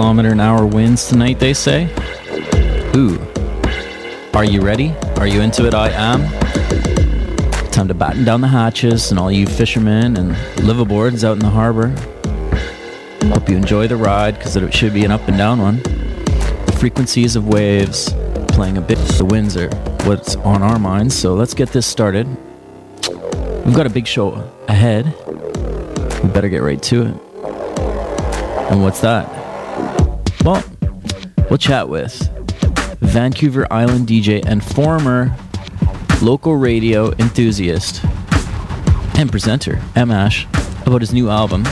kilometer an hour winds tonight, they say. Ooh. Are you ready? Are you into it? I am. Time to batten down the hatches and all you fishermen and liveaboards out in the harbor. Hope you enjoy the ride because it should be an up and down one. The frequencies of waves playing a bit. The winds are what's on our minds, so let's get this started. We've got a big show ahead. We better get right to it. And what's that? Well, we'll chat with Vancouver Island DJ and former local radio enthusiast and presenter, M. Ash, about his new album.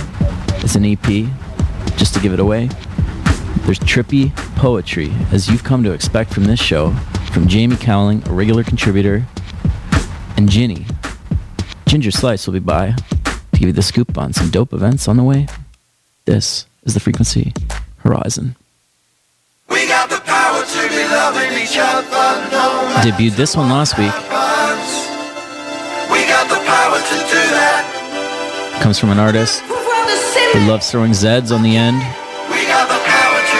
It's an EP, just to give it away. There's trippy poetry, as you've come to expect from this show, from Jamie Cowling, a regular contributor, and Ginny. Ginger Slice will be by to give you the scoop on some dope events on the way. This is the Frequency Horizon. We got the power to be loving each other, no Debuted this one last week. We got the power to do that. Comes from an artist who loves throwing Zeds on the end, We got the power to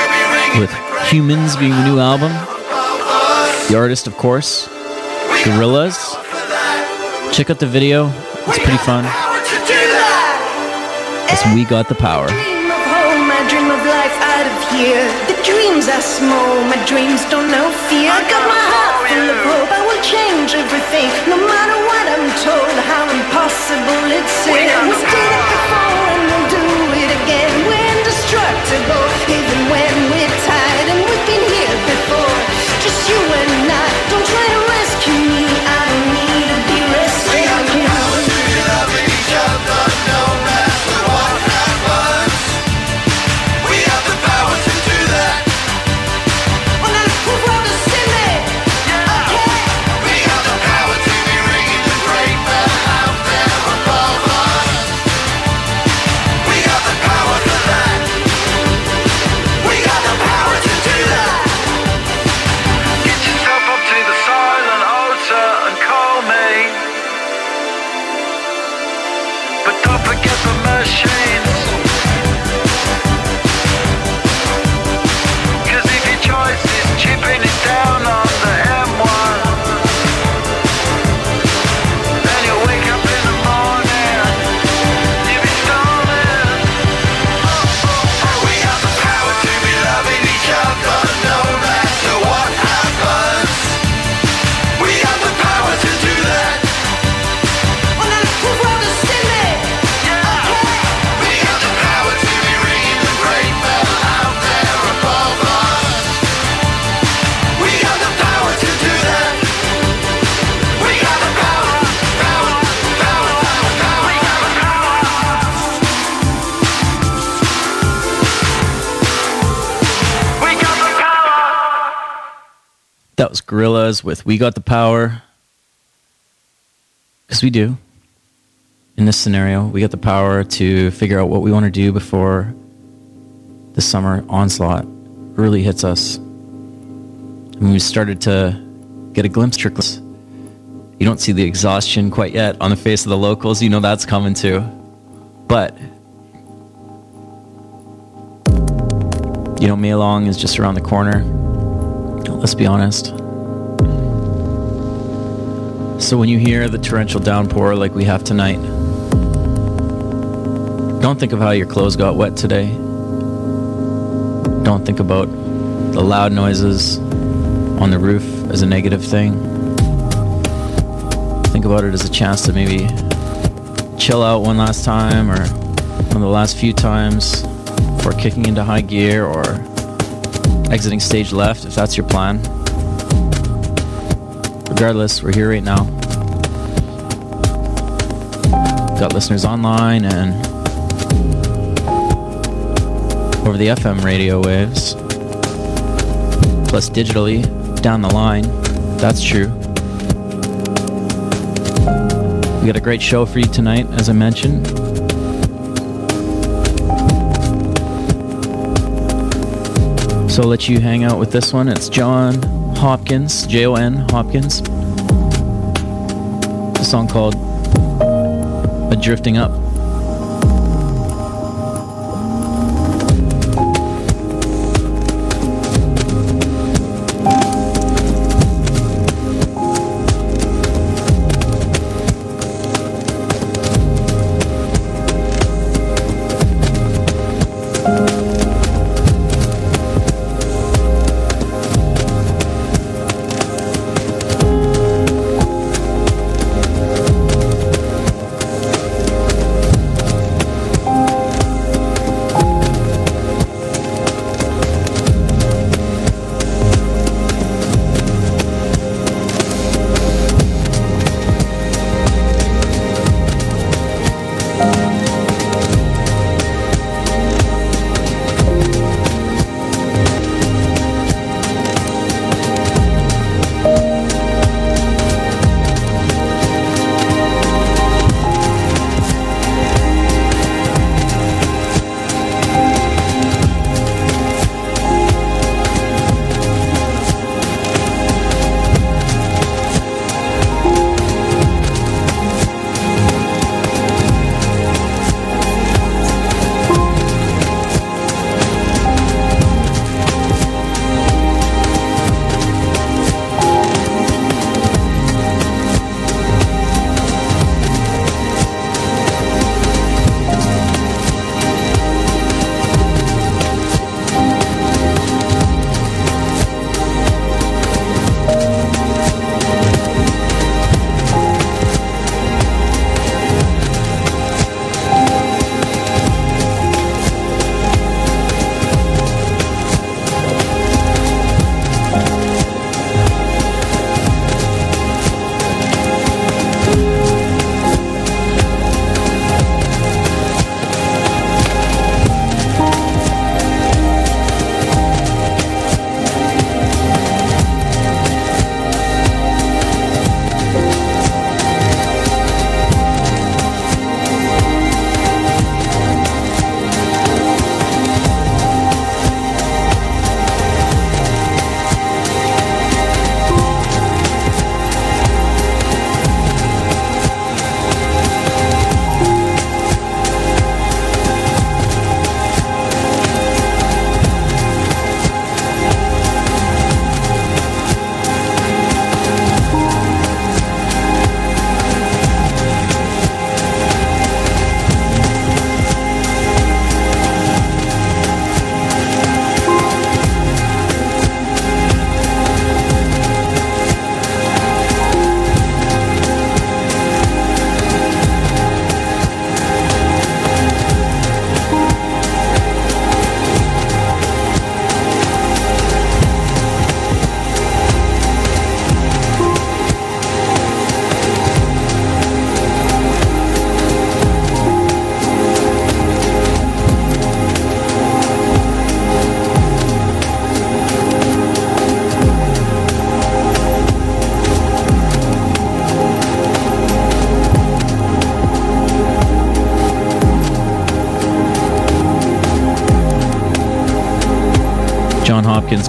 be with Humanz being the new album. The artist, of course, Gorillaz. Check out the video, it's pretty fun. power to do that. It's We Got the Power. Here. The dreams are small, my dreams don't know fear. I got my heart full of hope, I will change everything. No matter what I'm told, how impossible it seems. We did it before and we'll do it again. We're indestructible, even when we're tired. And we've been here before, just you and I. was with We Got the Power. Because we do. In this scenario, we got the power to figure out what we want to do before the summer onslaught really hits us. And we started to get a glimpse, trickles. You don't see the exhaustion quite yet on the face of the locals. You know that's coming too. But, you know, May Long is just around the corner. Let's be honest. So when you hear the torrential downpour like we have tonight, don't think of how your clothes got wet today. Don't think about the loud noises on the roof as a negative thing. Think about it as a chance to maybe chill out one last time or one of the last few times before kicking into high gear or exiting stage left if that's your plan. Regardless, we're here right now. Got listeners online and over the FM radio waves, plus digitally down the line. That's true. We got a great show for you tonight, as I mentioned. So I'll let you hang out with this one. It's Jon Hopkins, J O N Hopkins. A song called A Drifting Up.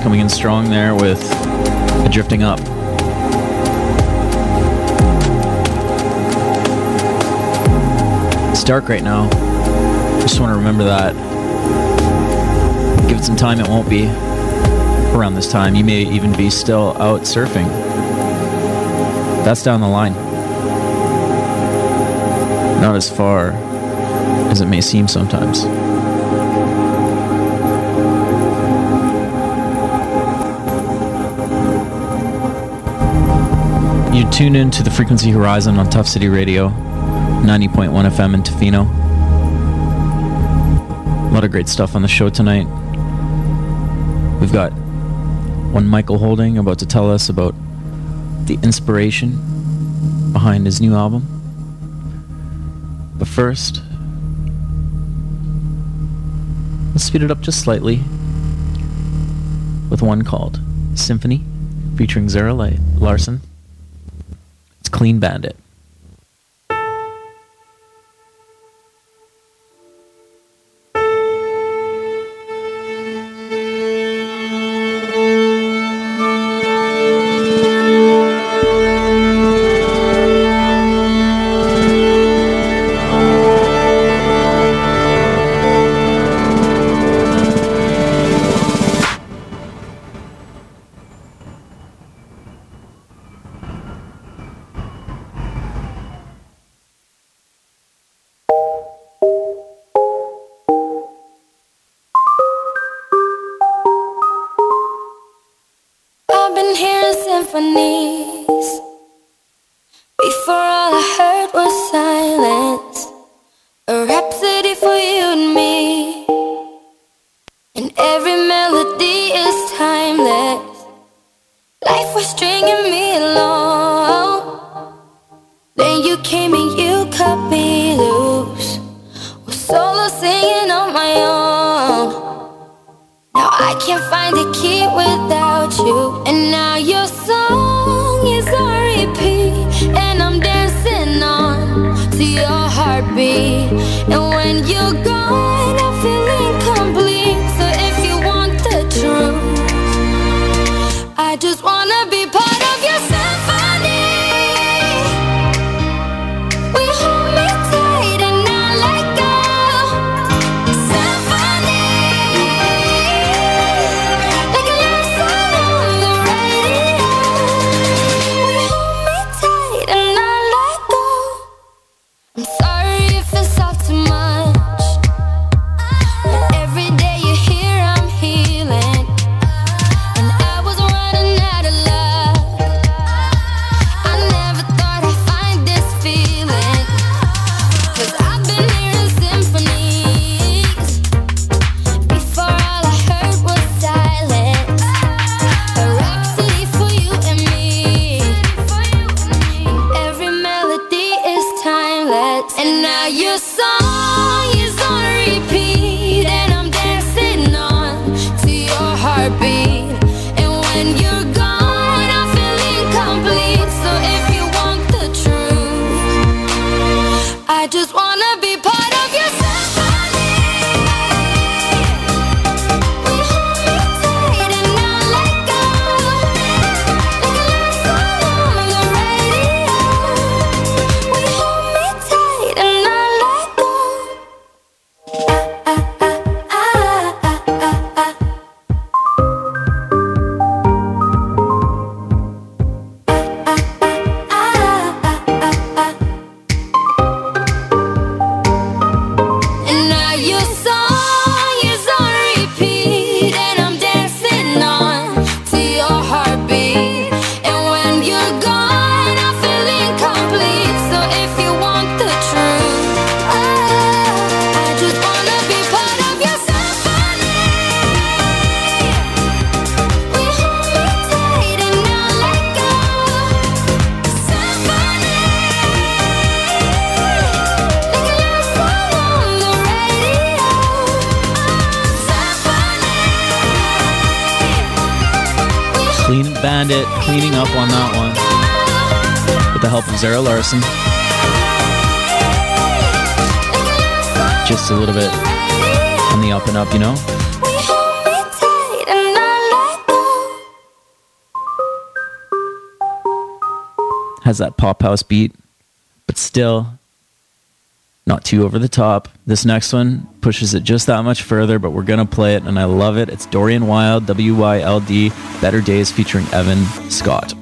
coming in strong there with drifting up. It's dark right now. Just want to remember that. Give it some time, it won't be around this time. You may even be still out surfing. That's down the line. Not as far as it may seem sometimes. You tune in to the Frequency Horizon on Tuff City Radio, 90.1 FM in Tofino. A lot of great stuff on the show tonight. We've got one Michael Holding about to tell us about the inspiration behind his new album. But first, let's speed it up just slightly with one called Symphony featuring Zara Larsson. Clean Bandit. on the up and up, you know? Has that pop house beat, but still not too over the top. This next one pushes it just that much further, but we're gonna play it, and I love it. It's Dorian Wyld, W Y L D, Better Days featuring Evan Scott.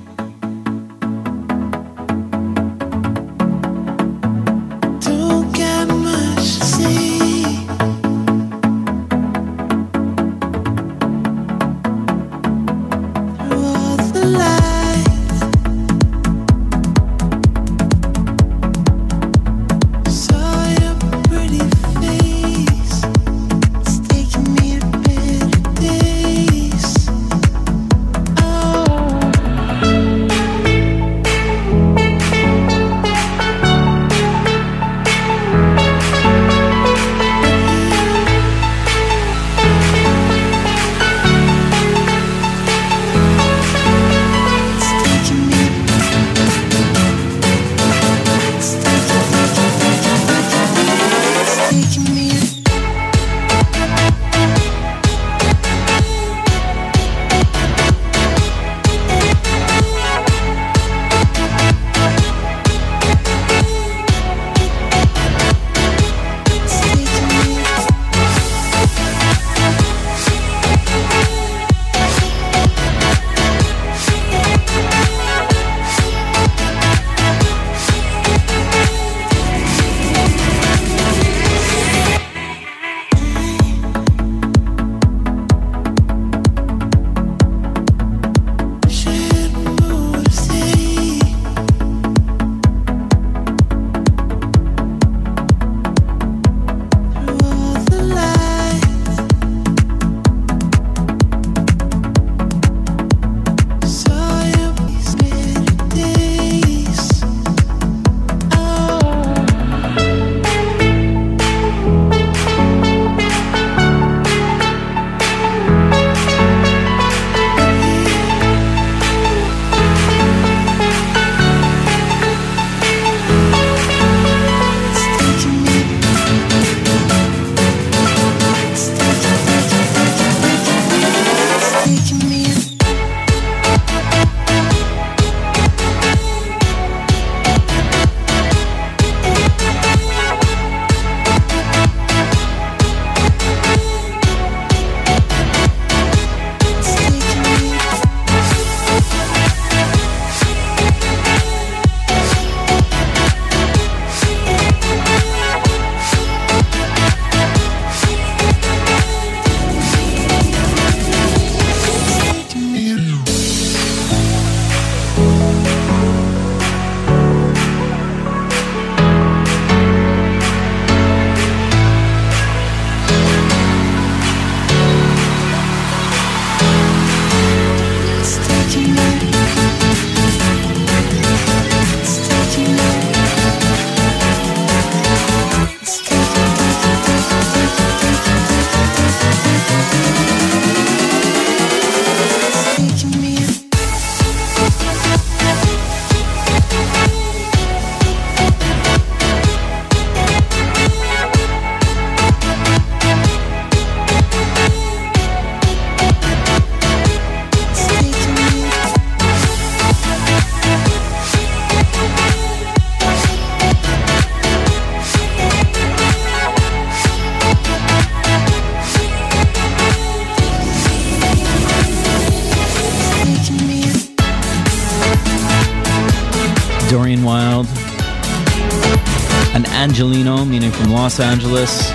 Los Angeles,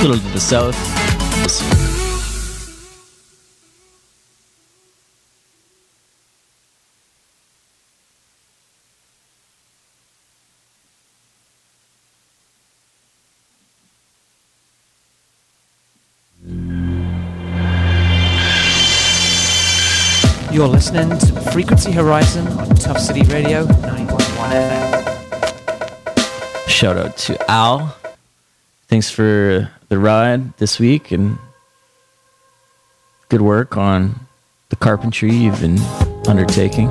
a little to the south. You're listening to Frequency Horizon on Tuff City Radio 91.1 FM shout out to Al. Thanks for the ride this week and good work on the carpentry you've been undertaking.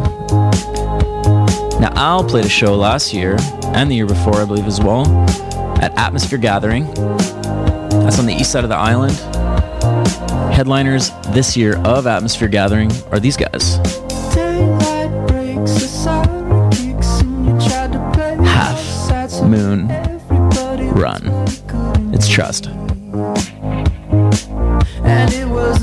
Now, Al played a show last year and the year before, I believe, as well, at Atmosphere Gathering. That's on the east side of the island. Headliners this year of Atmosphere Gathering are these guys. Half Moon Trust. And it was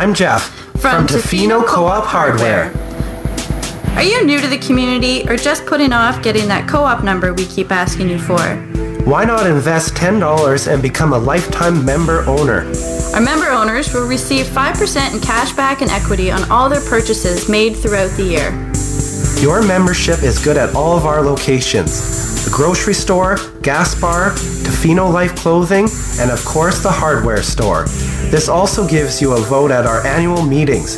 I'm Jeff from, from Tofino Co op Hardware. Are you new to the community or just putting off getting that co op number we keep asking you for? Why not invest $10 and become a lifetime member owner? Our member owners will receive 5% in cash back and equity on all their purchases made throughout the year. Your membership is good at all of our locations the grocery store, gas bar, Tofino Life Clothing, and of course the hardware store. This also gives you a vote at our annual meetings.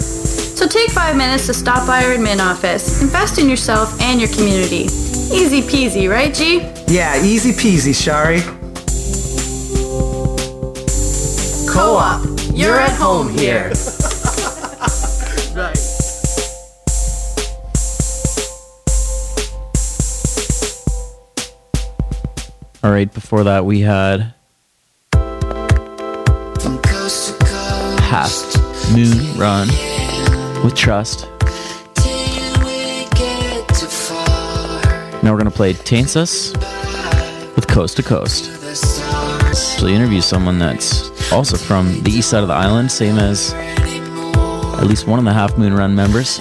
So take five minutes to stop by our admin office. Invest in yourself and your community. Easy peasy, right, G? Yeah, easy peasy, Shari. Co op, you're at home here. All right, before that, we had Half Moon Run with Trust. Now we're going to play Taints with Coast to Coast. Actually, interview someone that's also from the east side of the island, same as at least one of the Half Moon Run members.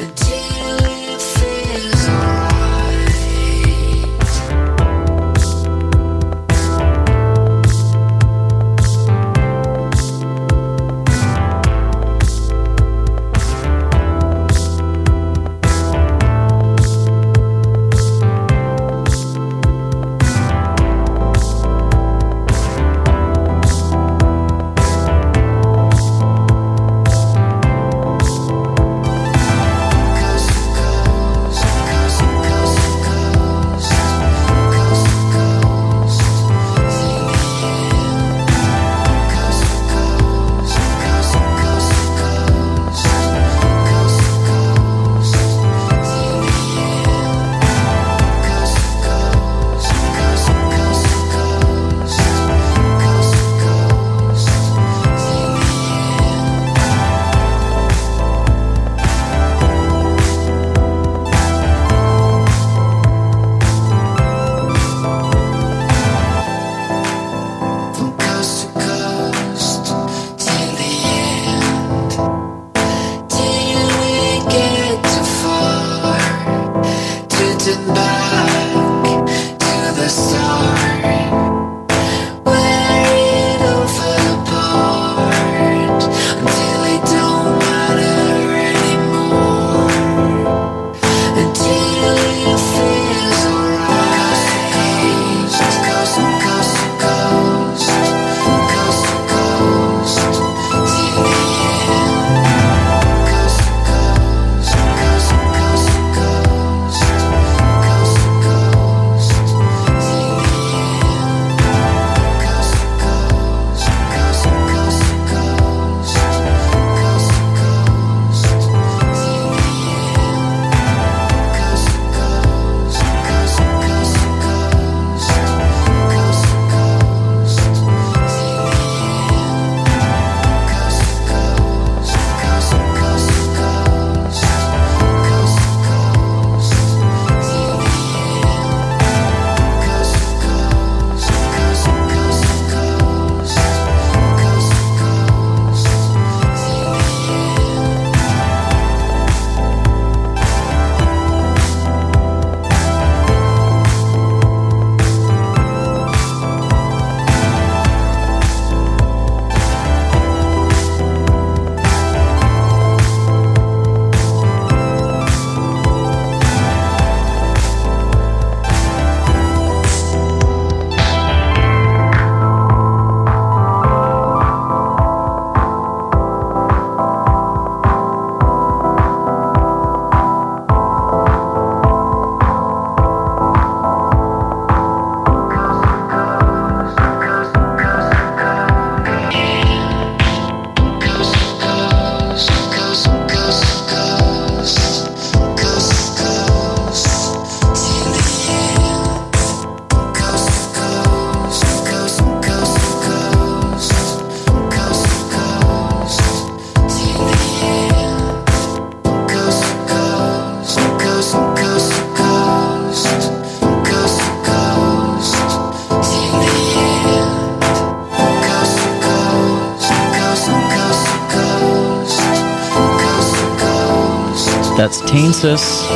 Us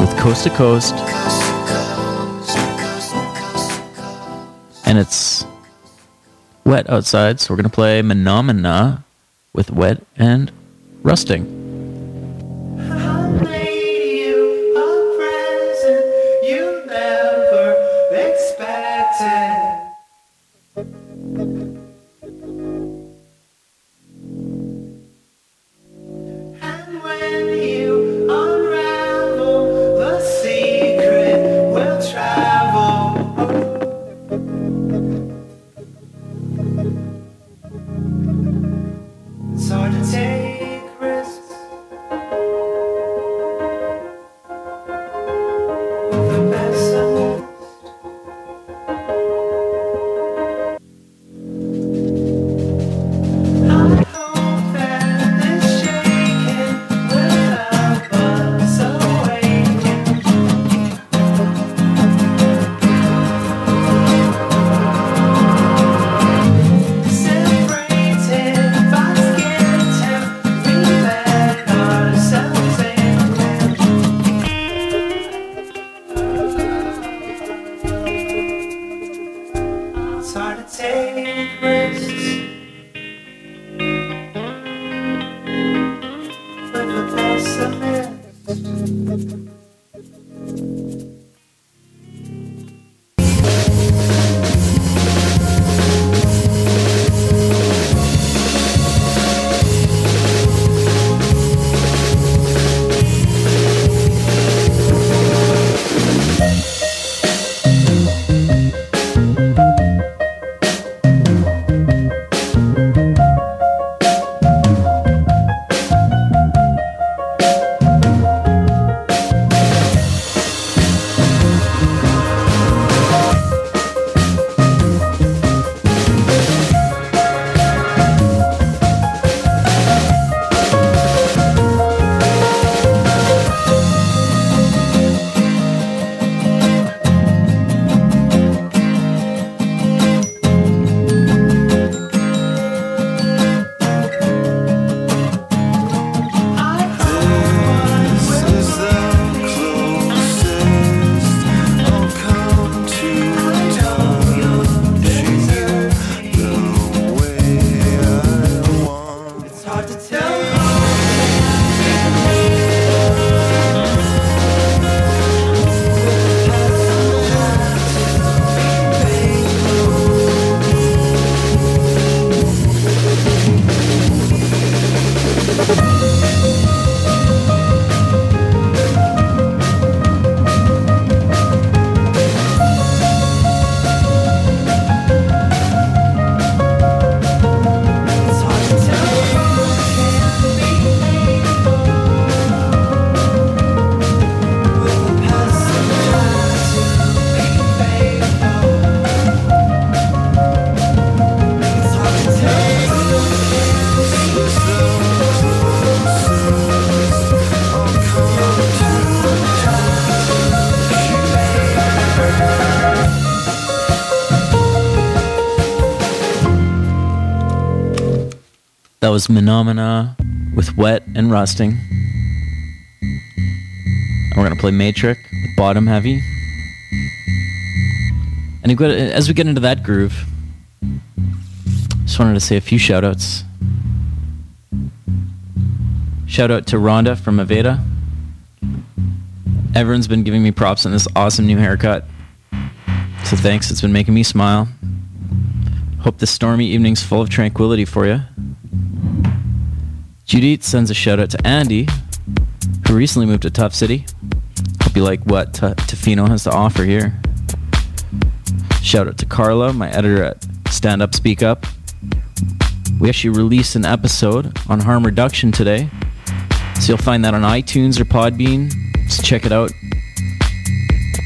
with Coast to Coast. And it's wet outside, so we're going to play Phenomena with Wet and Rusting. Was Menomena with Wet and Rusting. And we're going to play Matrix with Bottom Heavy. And as we get into that groove, just wanted to say a few shout outs. Shout out to Rhonda from Aveda. Everyone's been giving me props on this awesome new haircut. So thanks, it's been making me smile. Hope this stormy evening's full of tranquility for you. Judith sends a shout out to Andy, who recently moved to Tuff City. Hope you like what T- Tofino has to offer here. Shout out to Carla, my editor at Stand Up Speak Up. We actually released an episode on harm reduction today, so you'll find that on iTunes or Podbean. So check it out.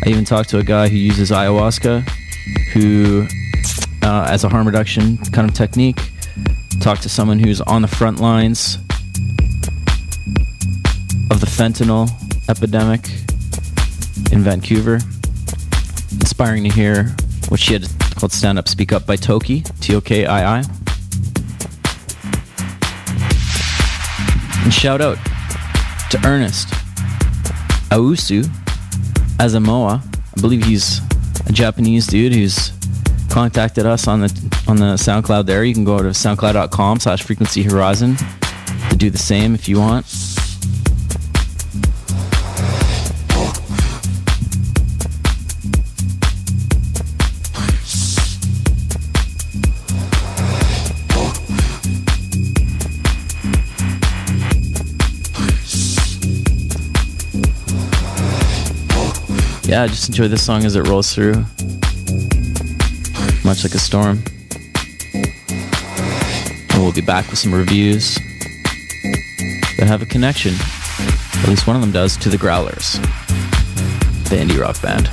I even talked to a guy who uses ayahuasca, who, uh, as a harm reduction kind of technique, talked to someone who's on the front lines fentanyl epidemic in Vancouver. Inspiring to hear what she had called Stand Up Speak Up by Toki, T O K I I. And shout out to Ernest Ausu Azamoa. I believe he's a Japanese dude who's contacted us on the on the SoundCloud there. You can go to soundcloud.com slash frequency horizon to do the same if you want. Yeah, just enjoy this song as it rolls through. Much like a storm. And we'll be back with some reviews that have a connection, at least one of them does, to the Growlers, the indie rock band.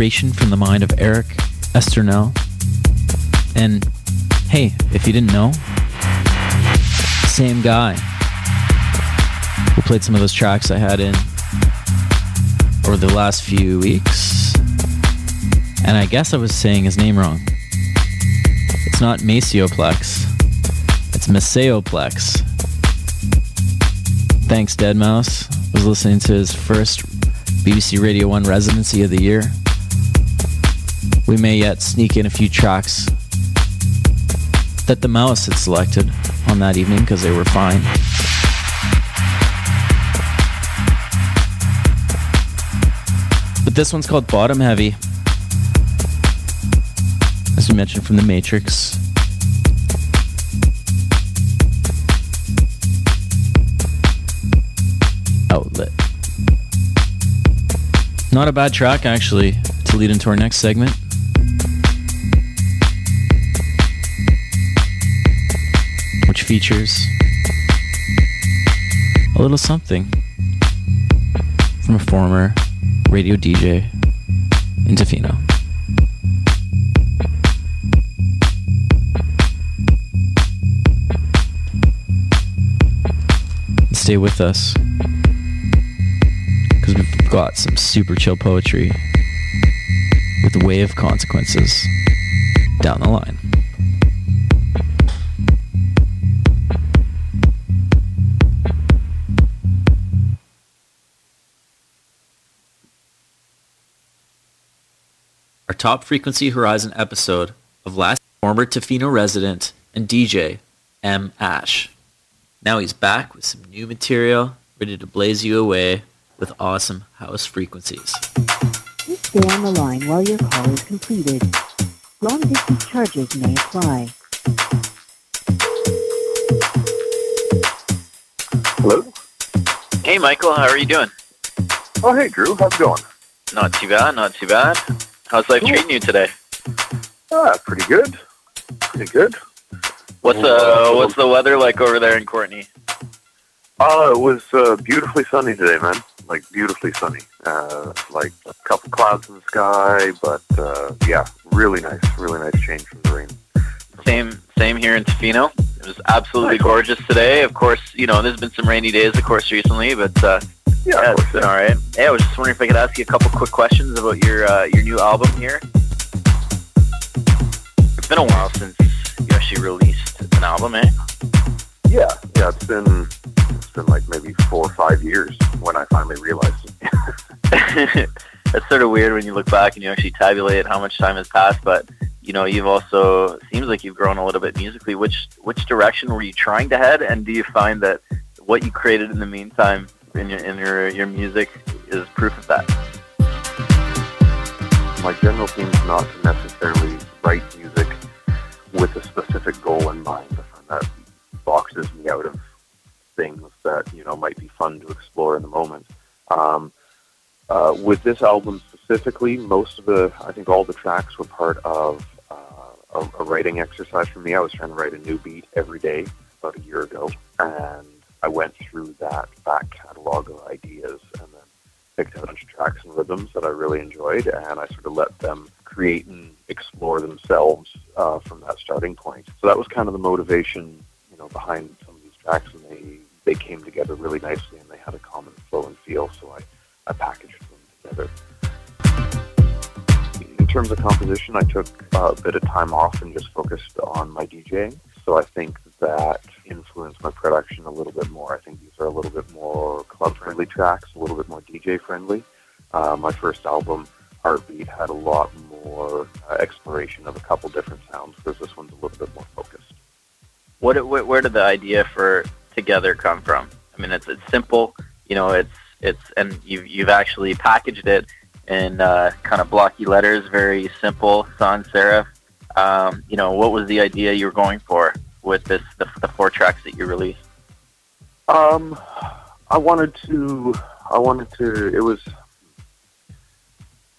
Creation from the mind of Eric Estornel. And hey, if you didn't know, same guy who played some of those tracks I had in over the last few weeks. And I guess I was saying his name wrong. It's not Macioplex, it's Maceoplex. Thanks, deadmau5. Was listening to his first BBC Radio 1 residency of the year. We may yet sneak in a few tracks that the mouse had selected on that evening because they were fine. But this one's called Bottom Heavy. As we mentioned from the Matrix. Outlet. Not a bad track, actually, to lead into our next segment. Features a little something from a former radio DJ in Tofino. Stay with us because we've got some super chill poetry with wave consequences down the line. Top frequency horizon episode of last former Tofino resident and DJ M Ash. Now he's back with some new material, ready to blaze you away with awesome house frequencies. Please stay on the line while your call is completed. Long distance charges may apply. Hello? Hey, Michael, how are you doing? Oh, hey, Drew. How's it going? Not too bad, not too bad. How's life treating you today? Ah, pretty good. Pretty good. What's uh, what's the weather like over there in Courtenay? Uh, it was uh, beautifully sunny today, man. Like, beautifully sunny. Uh, like, a couple clouds in the sky, but, uh, yeah, really nice. Really nice change from the rain. Same, same here in Tofino. It was absolutely gorgeous today. Of course, you know there's been some rainy days, of course, recently, but uh, yeah, it's been all right. Hey, I was just wondering if I could ask you a couple quick questions about your uh, your new album here. It's been a while since you actually released an album, eh? Yeah, yeah, it's been, it's been like maybe four or five years when I finally realized it. That's sort of weird when you look back and you actually tabulate how much time has passed. But you know, you've also seems like you've grown a little bit musically. Which which direction were you trying to head? And do you find that what you created in the meantime in your your your music is proof of that? my general theme is not to necessarily write music with a specific goal in mind. That boxes me out of things that you know might be fun to explore in the moment. Um, uh, with this album specifically, most of the, I think all the tracks were part of uh, a, a writing exercise for me. I was trying to write a new beat every day about a year ago, and I went through that back catalog of ideas and then picked out a bunch of tracks and rhythms that I really enjoyed, and I sort of let them create and explore themselves uh, from that starting point. So that was kind of the motivation, you know, behind some of these tracks, and they they came together really nicely, and they had a common flow and feel. So I I packaged them together. In terms of composition, I took uh, a bit of time off and just focused on my DJing. So I think that influenced my production a little bit more. I think these are a little bit more club-friendly tracks, a little bit more DJ-friendly. Uh, my first album, Heartbeat, had a lot more uh, exploration of a couple different sounds, whereas this one's a little bit more focused. What where, where did the idea for Together come from? I mean, it's it's simple. You know, it's it's and you've you've actually packaged it in uh, kind of blocky letters, very simple, sans serif. Um, you know, what was the idea you were going for with this the, the four tracks that you released? Um, I wanted to. I wanted to. It was.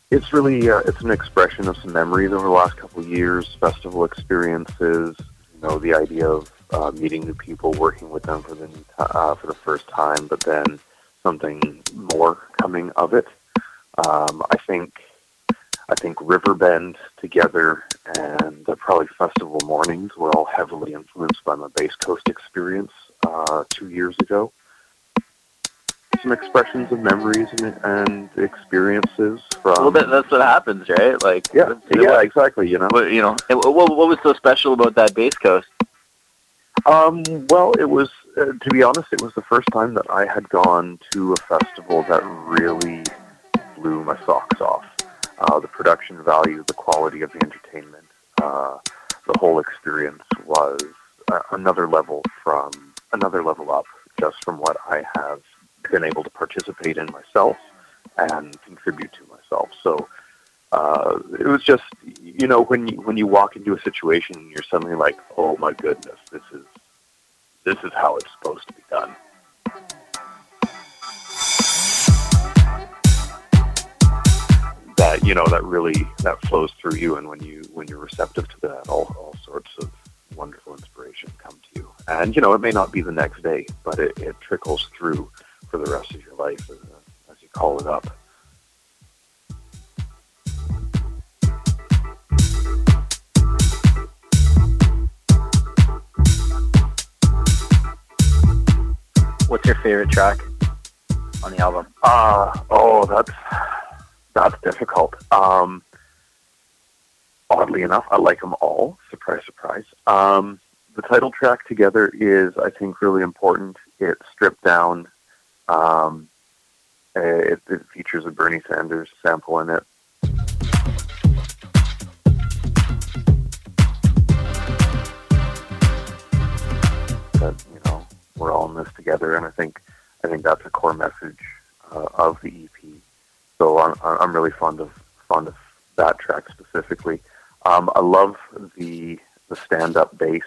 It's really. Uh, it's an expression of some memories over the last couple of years, festival experiences. You know, the idea of uh, meeting new people, working with them for the uh, for the first time, but then something more coming of it. Um, I think I think Riverbend together and the probably festival mornings were all heavily influenced by my Bass Coast experience uh, two years ago. Some expressions of memories and, and experiences from A little bit. That's what happens, right? Like yeah, yeah, exactly. You know, What, you know, what, what was so special about that bass coast? Um, well, it was, uh, to be honest, it was the first time that I had gone to a festival that really blew my socks off. Uh, the production value, the quality of the entertainment, uh, the whole experience was uh, another level from another level up, just from what I have been able to participate in myself and contribute to myself. So uh, it was just you know when you when you walk into a situation you're suddenly like oh my goodness this is this is how it's supposed to be done that you know that really that flows through you and when you when you're receptive to that all, all sorts of wonderful inspiration come to you and you know it may not be the next day but it, it trickles through for the rest of your life as, as you call it up What's your favorite track on the album? Uh, oh, that's that's difficult. Um, oddly enough, I like them all. Surprise, surprise. Um, the title track together is, I think, really important. It's stripped down. Um, it, it features a Bernie Sanders sample in it. That you know we're all in this together, and I think I think that's a core message uh, of the EP. So I'm, I'm really fond of fond of that track specifically. Um, I love the the stand up bass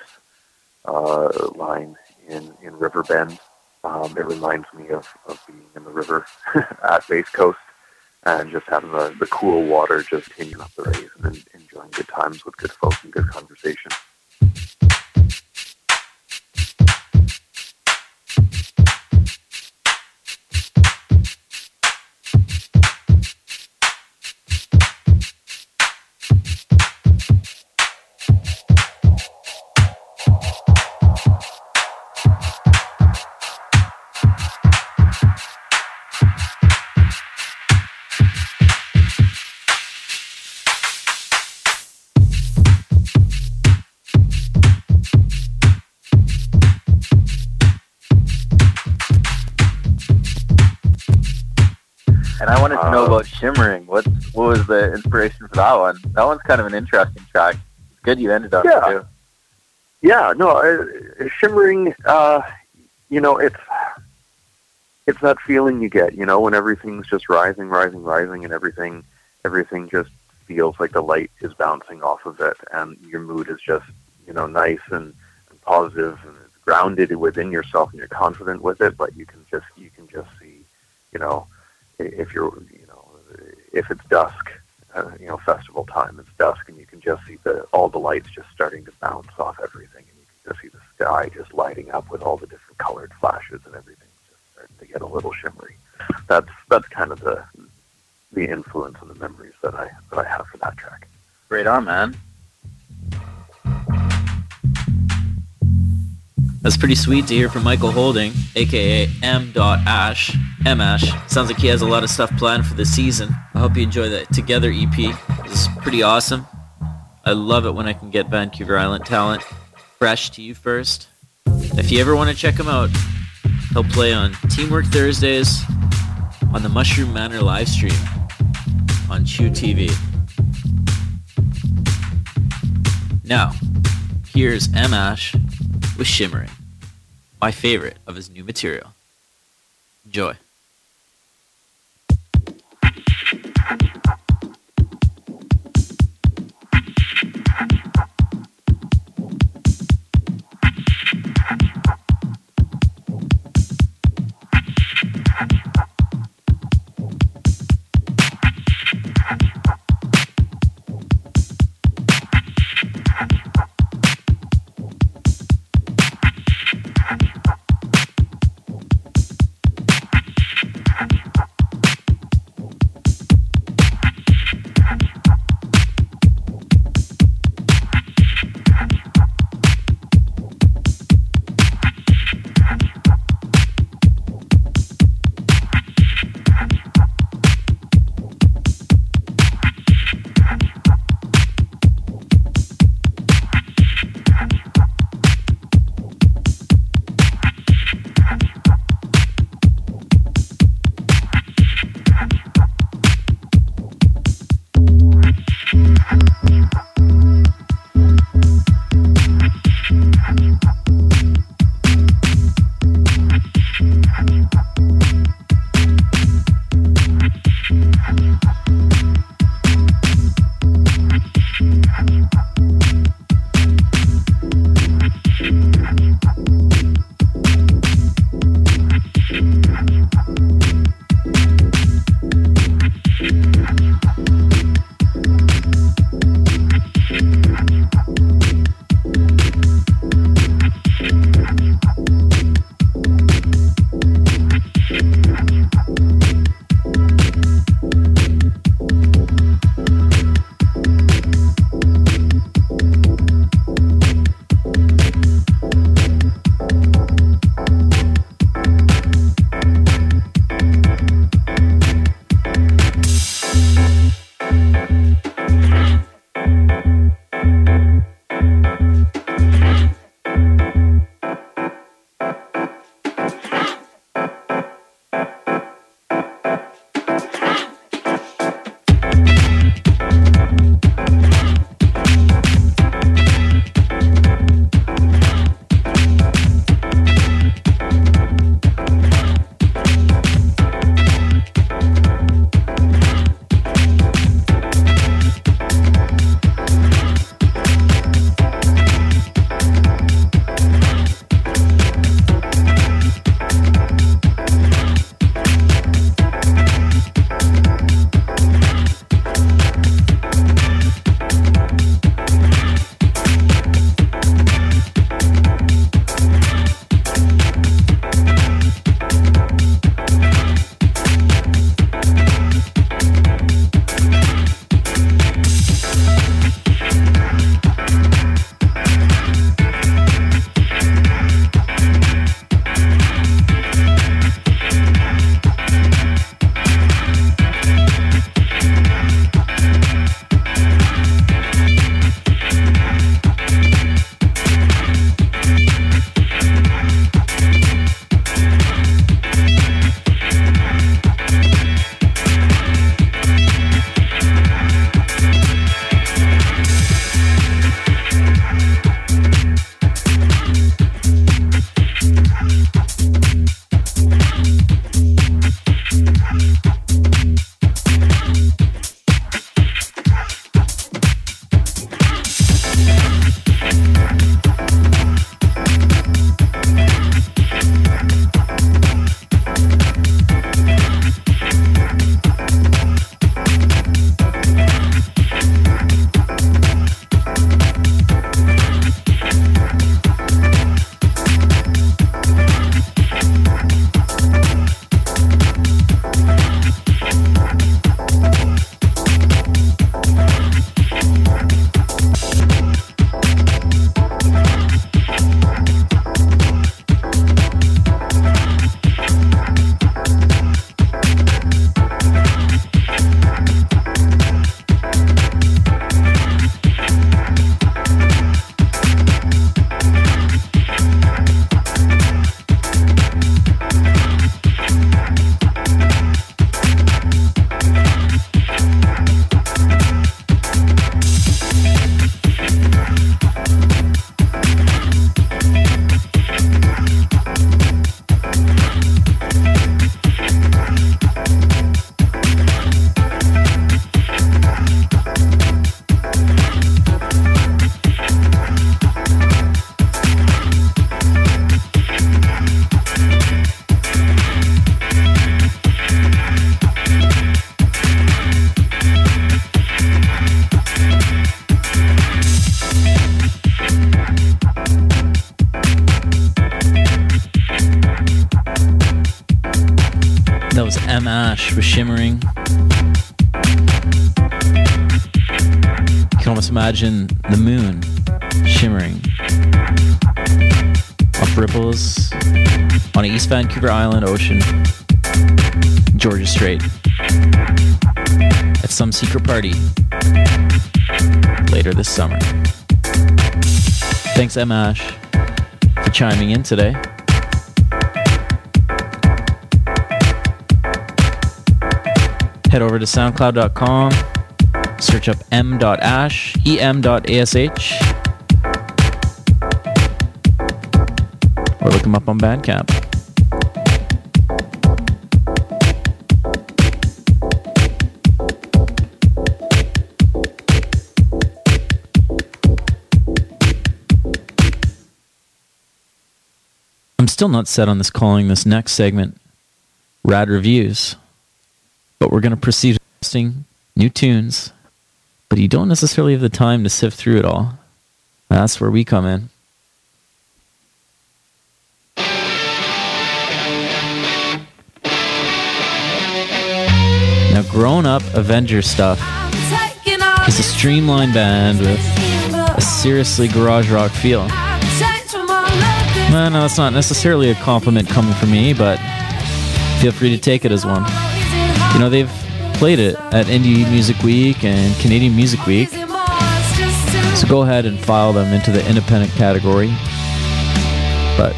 uh, line in in Riverbend. Um, it reminds me of, of being in the river at Bass Coast and just having the, the cool water just hanging up the rays and enjoying good times with good folks and good conversation. For that one? That one's kind of an interesting track. It's good you ended up Yeah. too. Yeah, no, uh, shimmering. Uh, you know, it's it's that feeling you get. You know, when everything's just rising, rising, rising, and everything everything just feels like the light is bouncing off of it, and your mood is just you know nice and, and positive and grounded within yourself, and you're confident with it. But you can just you can just see, you know, if you're you know if it's dusk. Uh, you know, festival time. It's dusk, and you can just see the all the lights just starting to bounce off everything, and you can just see the sky just lighting up with all the different colored flashes, and everything just starting to get a little shimmery. That's that's kind of the the influence and the memories that I that I have for that track. Great on, man. That's pretty sweet to hear from Michael Holding, aka M. Ash. M Ash. Sounds like he has a lot of stuff planned for the season. I hope you enjoy the Together EP. It's pretty awesome. I love it when I can get Vancouver Island talent fresh to you first. If you ever want to check him out, he'll play on Teamwork Thursdays on the Mushroom Manor live stream on Chew TV. Now, here's M Ash with Shimmering, my favorite of his new material. Enjoy. With Shimmering. You can almost imagine the moon shimmering off ripples on East Vancouver Island Ocean, Georgia Strait, at some secret party later this summer. Thanks, M Ash, for chiming in today. Head over to soundcloud.com, search up m.ash, em.ash, or look them up on Bandcamp. I'm still not set on this calling this next segment Rad Reviews but we're going to proceed testing new tunes. But you don't necessarily have the time to sift through it all. That's where we come in. Now, grown up Avenger stuff is a streamlined band with a seriously garage rock feel. Well, no, that's not necessarily a compliment coming from me, but feel free to take it as one. You know, they've played it at Indie Music Week and Canadian Music Week. So go ahead and file them into the independent category. But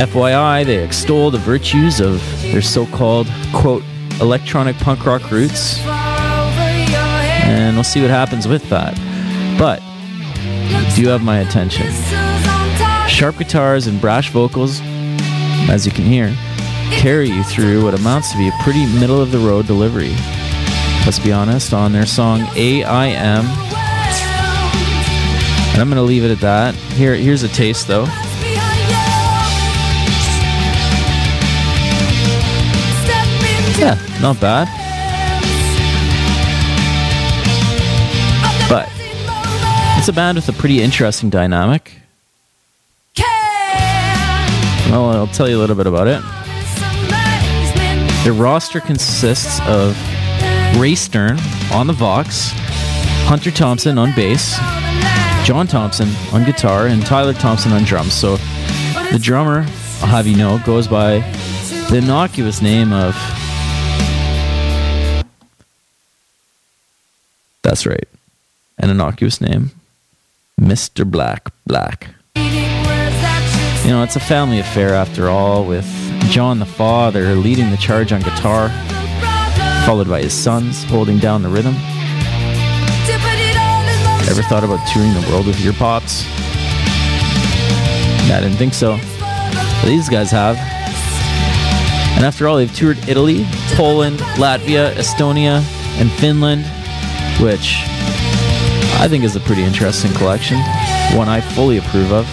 FYI, they extol the virtues of their so called, quote, electronic punk rock roots. And we'll see what happens with that. But do have my attention. Sharp guitars and brash vocals, as you can hear, carry you through what amounts to be a pretty middle of the road delivery. Let's be honest, on their song AIM. And I'm going to leave it at that. Here, here's a taste though. Yeah, not bad. But it's a band with a pretty interesting dynamic. Well, I'll tell you a little bit about it. Their roster consists of Ray Stern on the Vox, Hunter Thompson on bass, John Thompson on guitar, and Tyler Thompson on drums. So the drummer, I'll have you know, goes by the innocuous name of. That's right, an innocuous name, Mr. Black Black. You know, it's a family affair after all, with John the father leading the charge on guitar, followed by his sons holding down the rhythm. Ever thought about touring the world with your pops? I didn't think so. But these guys have. And after all, they've toured Italy, Poland, Latvia, Estonia, and Finland, which I think is a pretty interesting collection. One I fully approve of.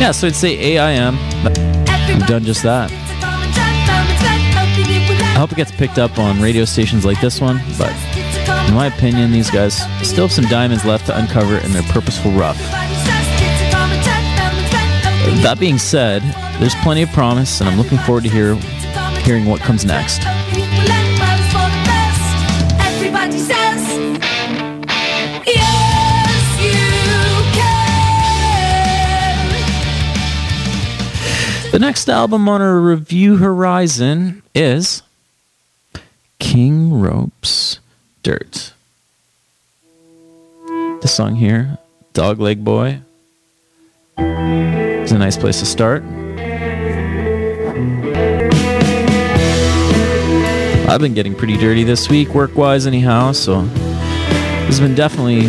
Yeah, so I'd say AIM. I've done just that. I hope it gets picked up on radio stations like this one, but in my opinion, these guys still have some diamonds left to uncover in their purposeful rough. That being said, there's plenty of promise, and I'm looking forward to hear, hearing what comes next. The next album on our review horizon is King Ropes Dirt. The song here, Dogleg Boy, is a nice place to start. I've been getting pretty dirty this week, work wise, anyhow, so this has been definitely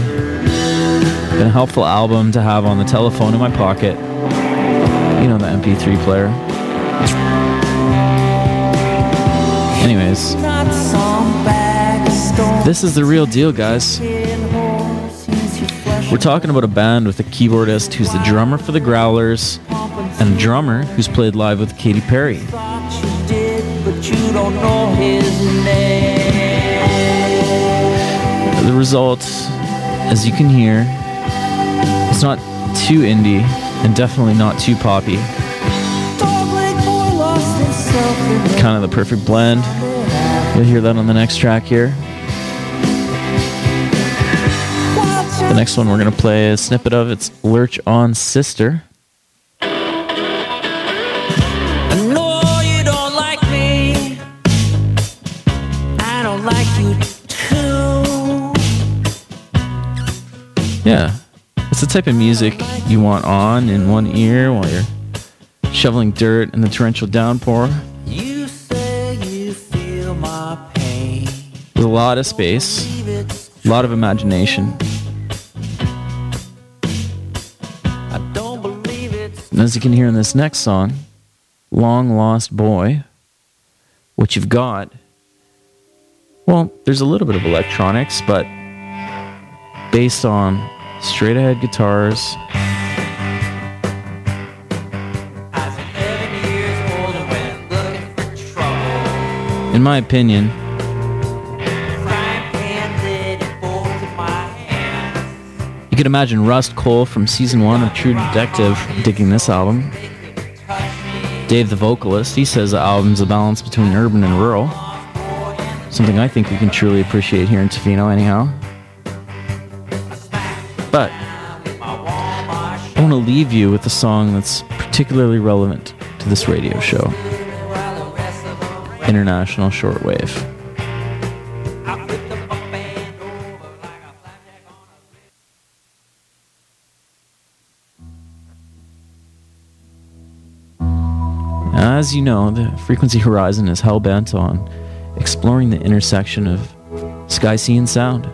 been a helpful album to have on the telephone in my pocket. You know, the MP3 player. Anyways, this is the real deal, guys. We're talking about a band with a keyboardist who's the drummer for the Growlers and a drummer who's played live with Katy Perry. The result, as you can hear, it's not too indie. And definitely not too poppy. Kind of the perfect blend. You'll hear that on the next track here. The next one we're going to play a snippet of it's Lurch on Sister. I know you don't like me. I don't like you too. Yeah. It's the type of music you want on in one ear while you're shoveling dirt in the torrential downpour. You say you feel my pain. With a lot of space, a lot of imagination. I don't believe it's And as you can hear in this next song, Long Lost Boy, what you've got, well, there's a little bit of electronics, but based on straight ahead guitars, I was 11 years old and went looking for trouble. in my opinion, you could imagine Rust Cohle from season one of True Detective digging this album. Dave, the vocalist, he says the album's a balance between urban and rural. Something I think we can truly appreciate here in Tofino, anyhow. But I want to leave you with a song that's particularly relevant to this radio show International Shortwave. As you know, the Frequency Horizon is hell bent on exploring the intersection of sky, sea, and sound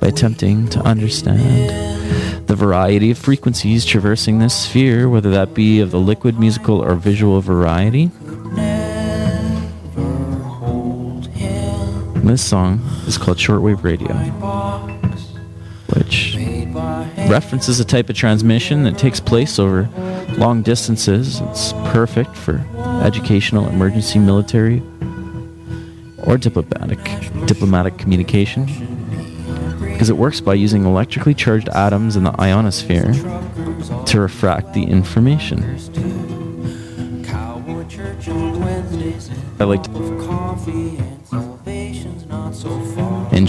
by attempting to understand the variety of frequencies traversing this sphere, whether that be of the liquid, musical, or visual variety. This song is called Shortwave Radio, which references a type of transmission that takes place over long distances. It's perfect for educational, emergency, military, or diplomatic diplomatic communication because it works by using electrically charged atoms in the ionosphere to refract the information. I like to of coffee and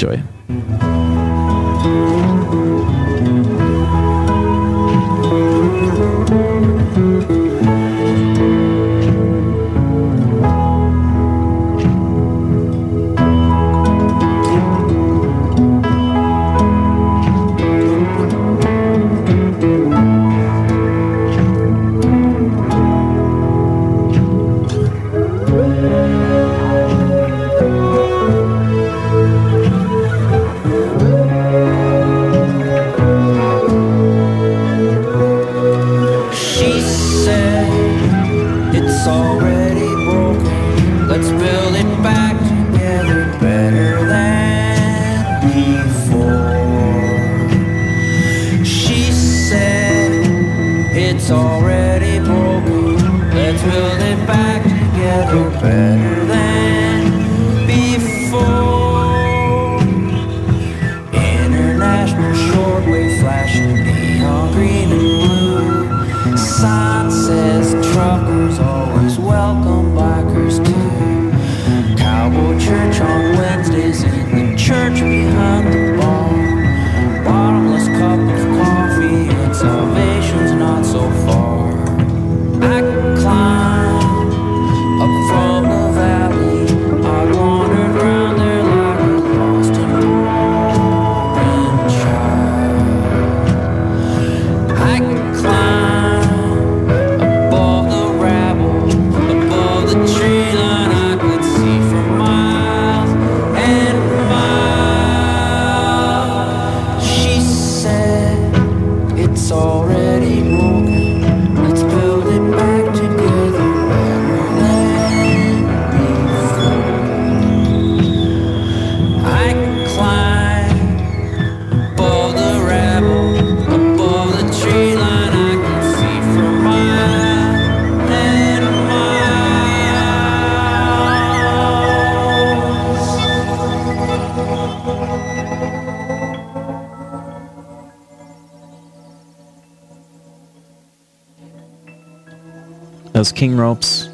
King Ropes,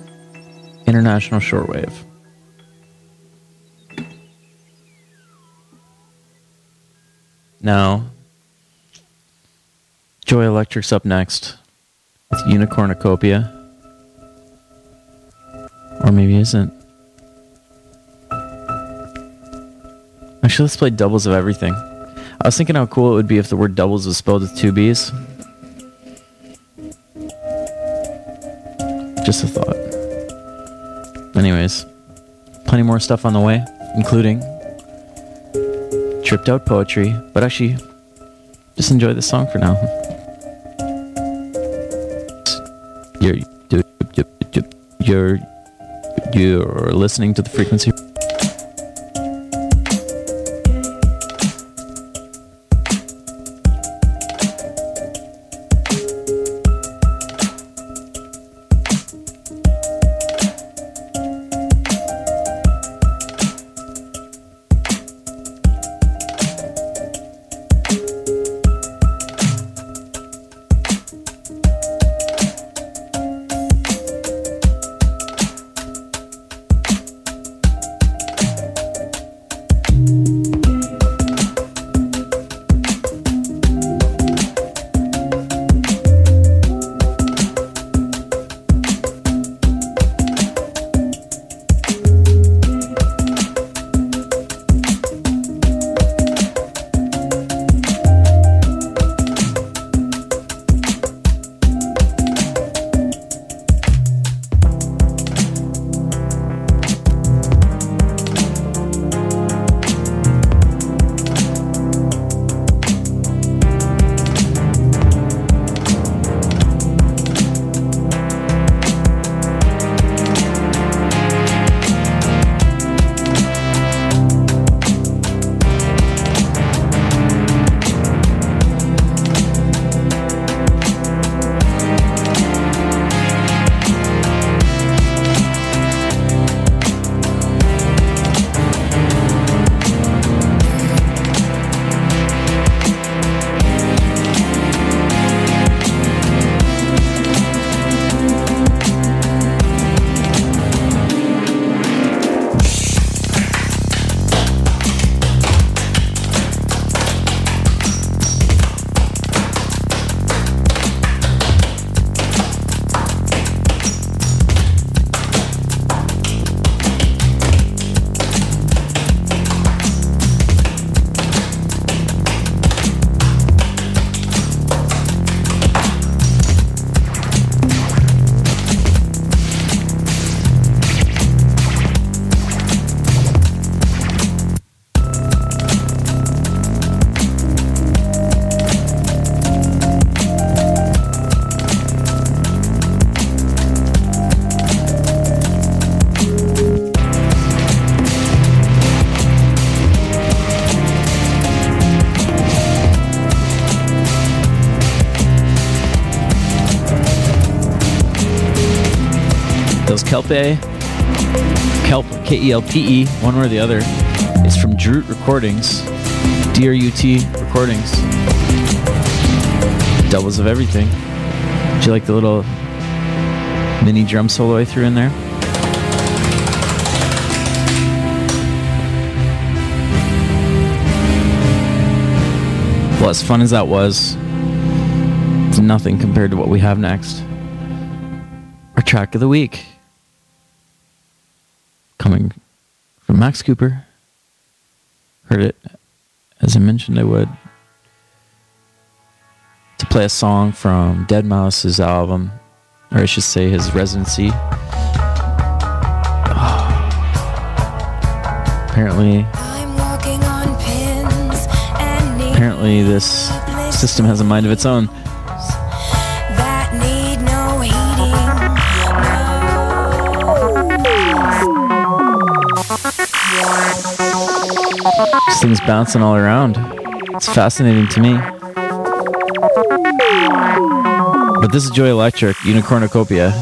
International Shortwave. Now, Joy Electric's up next with Unicornucopia. Or maybe isn't. Actually, let's play doubles of everything. I was thinking how cool it would be if the word doubles was spelled with two B's. Just a thought. Anyways, plenty more stuff on the way, including tripped out poetry, but actually, just enjoy this song for now. You're, you're, you're listening to the frequency. K E L P E, one way or the other, is from Drut Recordings, D R U T Recordings. Doubles of everything. Did you like the little mini drum solo I threw in there? Well, as fun as that was, it's nothing compared to what we have next. Our track of the week. Coming from Max Cooper. Heard it, as I mentioned I would, to play a song from Deadmau5's album, or I should say his residency. Apparently, apparently this system has a mind of its own. This thing's bouncing all around. It's fascinating to me. But this is Joy Electric, Unicornucopia.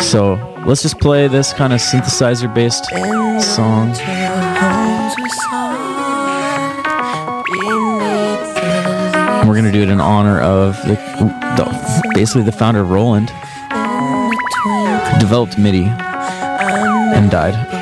So let's just play this kind of synthesizer based song. And we're going to do it in honor of the, the, basically the founder of Roland, developed MIDI, and died.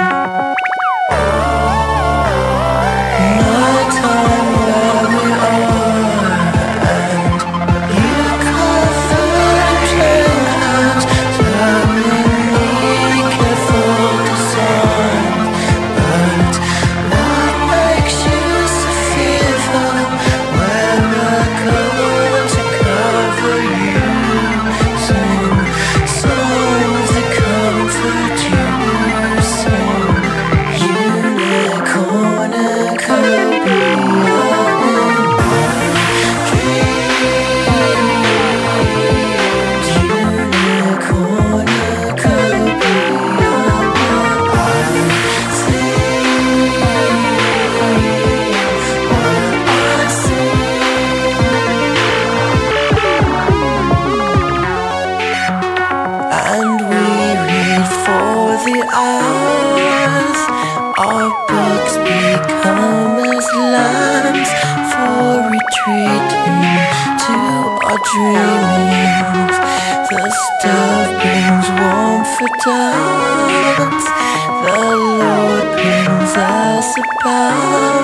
is about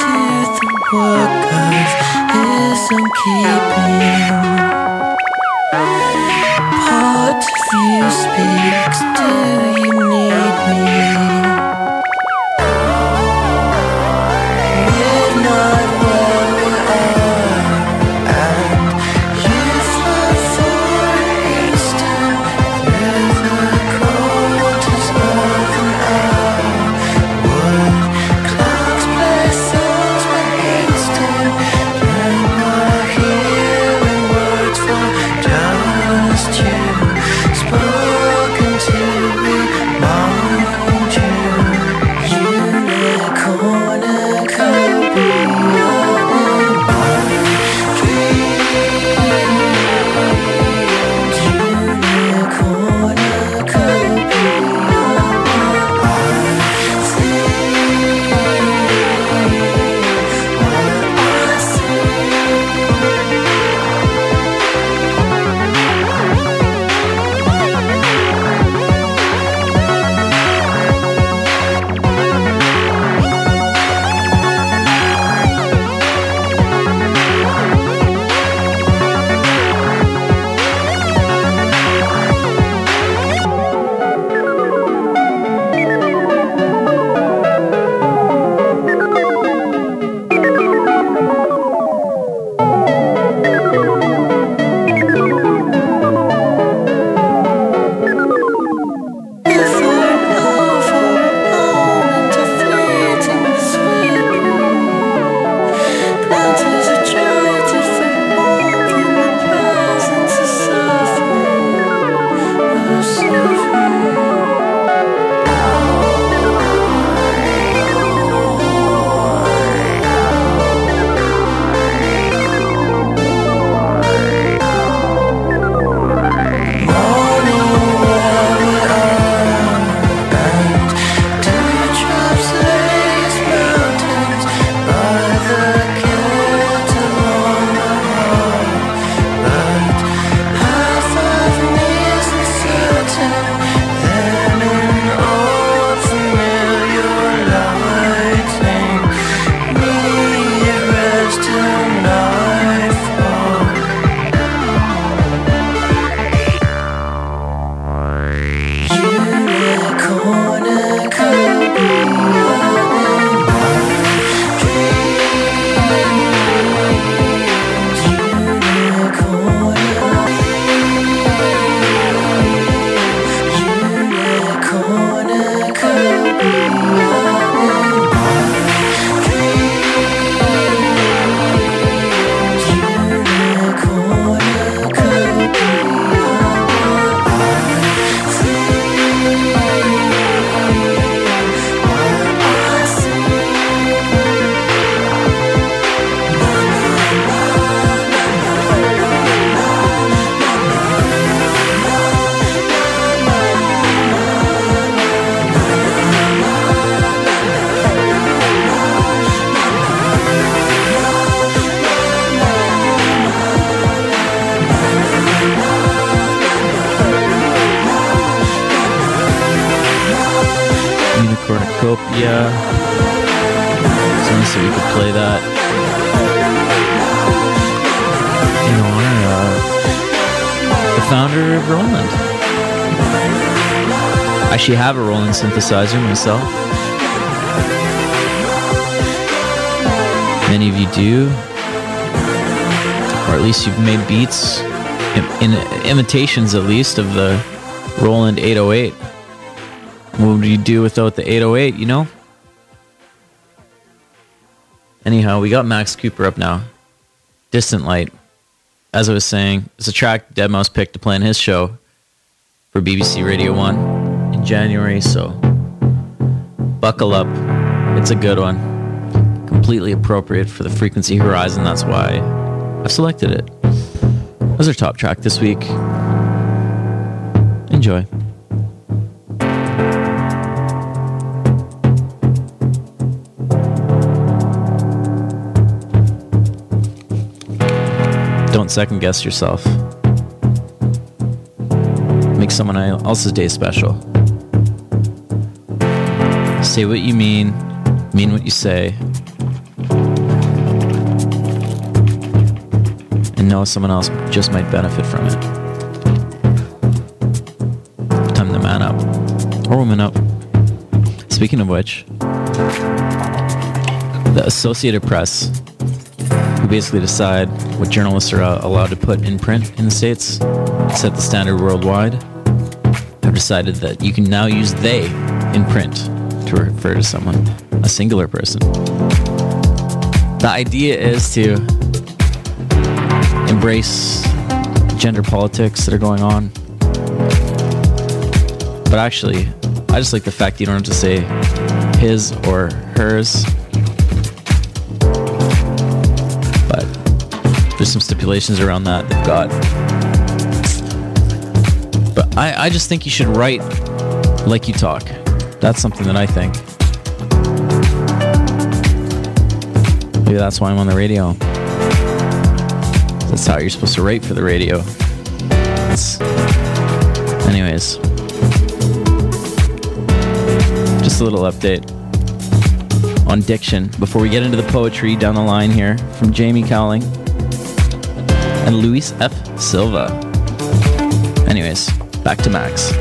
to the work of his own keeping. Part of you speaks to synthesizer myself. Many of you do, or at least you've made beats in, in imitations, at least, of the Roland 808. What would you do without the 808, you know? Anyhow, we got Max Cooper up now. Distant Light. As I was saying, it's a track Deadmau5 picked to play on his show for BBC Radio 1 in January, so buckle up. It's a good one. Completely appropriate for the frequency horizon, that's why I've selected it. That was our top track this week. Enjoy. Don't second guess yourself. Make someone else's day special. Say what you mean, mean what you say, and know someone else just might benefit from it. Time to man up. Or woman up. Speaking of which, the Associated Press, who basically decide what journalists are uh, allowed to put in print in the States, set the standard worldwide, have decided that you can now use they in print to refer to someone, a singular person. The idea is to embrace gender politics that are going on. But actually, I just like the fact you don't have to say his or hers. But there's some stipulations around that they've got. But I, I just think you should write like you talk. That's something that I think. Maybe that's why I'm on the radio. That's how you're supposed to rate for the radio. Anyways, just a little update on diction before we get into the poetry down the line here from Jamie Cowling and Luis F. Silva. Anyways, back to Max.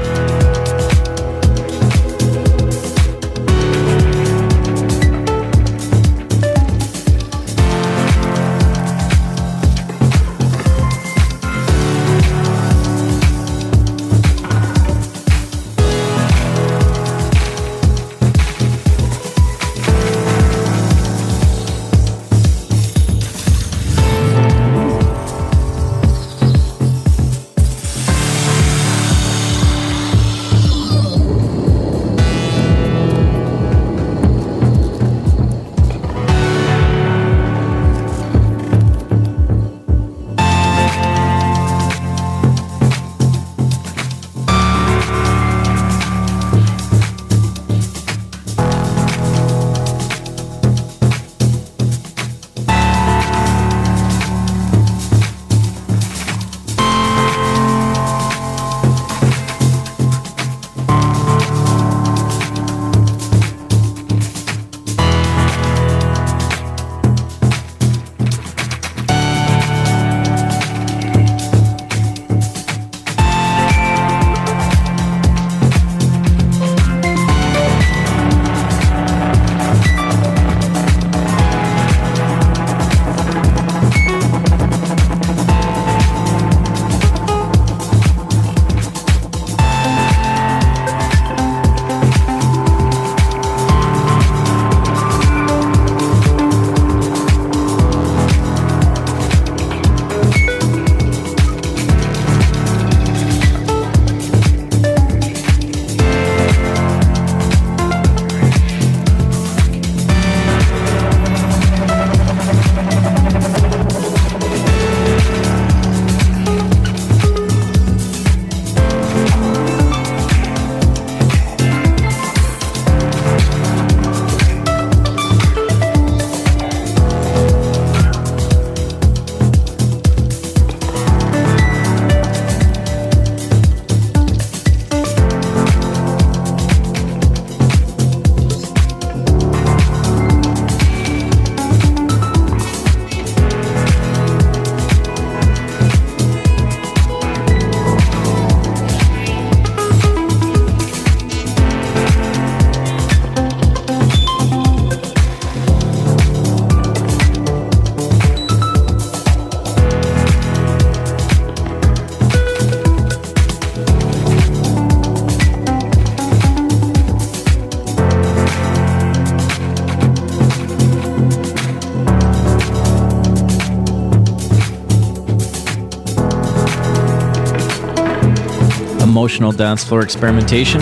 Emotional dance floor experimentation.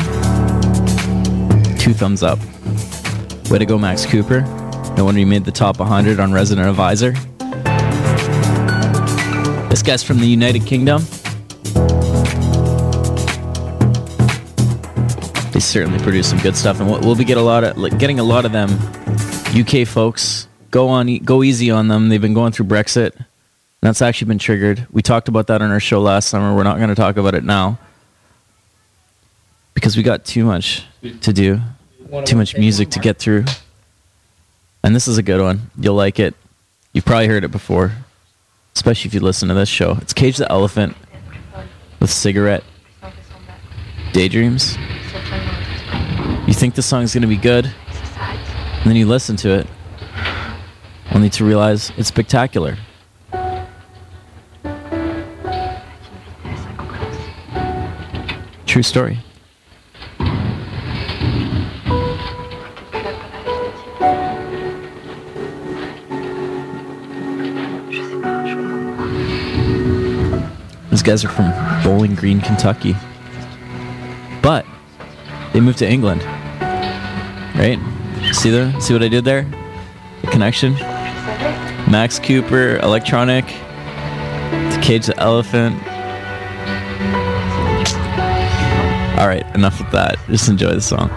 Two thumbs up. Way to go, Max Cooper. No wonder you made the top 100 on Resident Advisor. This guy's from the United Kingdom. They certainly produce some good stuff, and we'll, be get a lot of like, getting a lot of them. UK folks, go on, go easy on them. They've been going through Brexit. That's actually been triggered. We talked about that on our show last summer. We're not going to talk about it now because we got too much to do, too much music to get through. And this is a good one. You'll like it. You've probably heard it before, especially if you listen to this show. It's Cage the Elephant with Cigarette Daydreams. You think the song's going to be good, and then you listen to it, only to realize it's spectacular. True story. Guys are from Bowling Green, Kentucky. But they moved to England. Right? See the see what I did there? The connection? Max Cooper, electronic, to Cage the Elephant. Alright, enough with that. Just enjoy the song.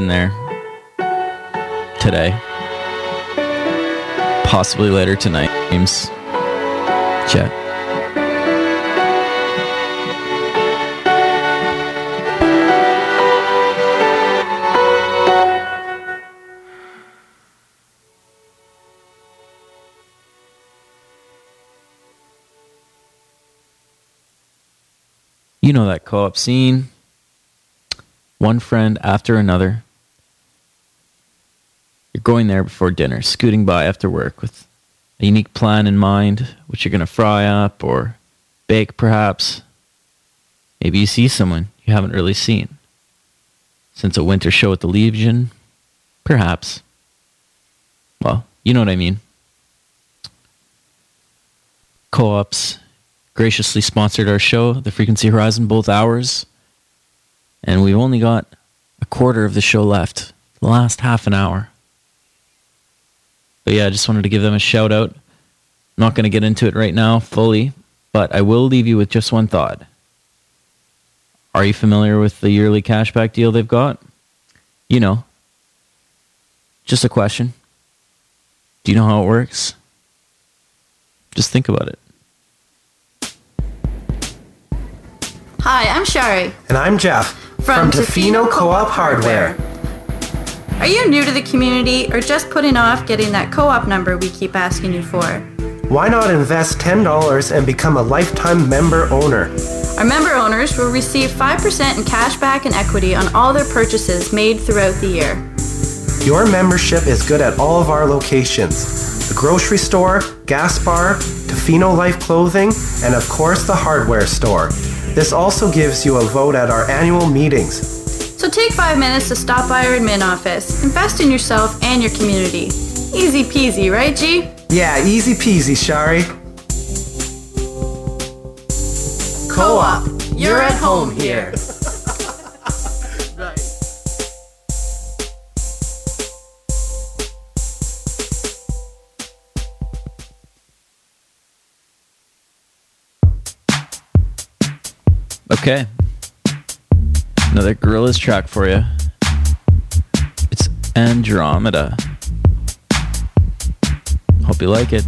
Been there. Today. Possibly later tonight. James. Chet. You know that co op scene. One friend after another. Going there before dinner, scooting by after work with a unique plan in mind, which you're going to fry up or bake perhaps. Maybe you see someone you haven't really seen. Since a winter show at the Legion, perhaps. Well, you know what I mean. Co ops graciously sponsored our show, The Frequency Horizon, both hours. And we've only got a quarter of the show left, the last half an hour. But yeah, I just wanted to give them a shout out. I'm not going to get into it right now fully, but I will leave you with just one thought. Are you familiar with the yearly cashback deal they've got? You know. Just a question. Do you know how it works? Just think about it. Hi, I'm Shari. And I'm Jeff From Tofino Tofino Co-op Hardware. Are you new to the community or just putting off getting that co-op number we keep asking you for? Why not invest $10 and become a lifetime member owner? Our member owners will receive 5% in cash back and equity on all their purchases made throughout the year. Your membership is good at all of our locations the grocery store, gas bar, Tofino Life Clothing, and of course the hardware store. This also gives you a vote at our annual meetings. So take five minutes to stop by our admin office. Invest in yourself and your community. Easy peasy, right, G? Yeah, easy peasy, Shari. Co-op, you're at home here. Okay. Another Gorillaz track for you. It's Andromeda. Hope you like it.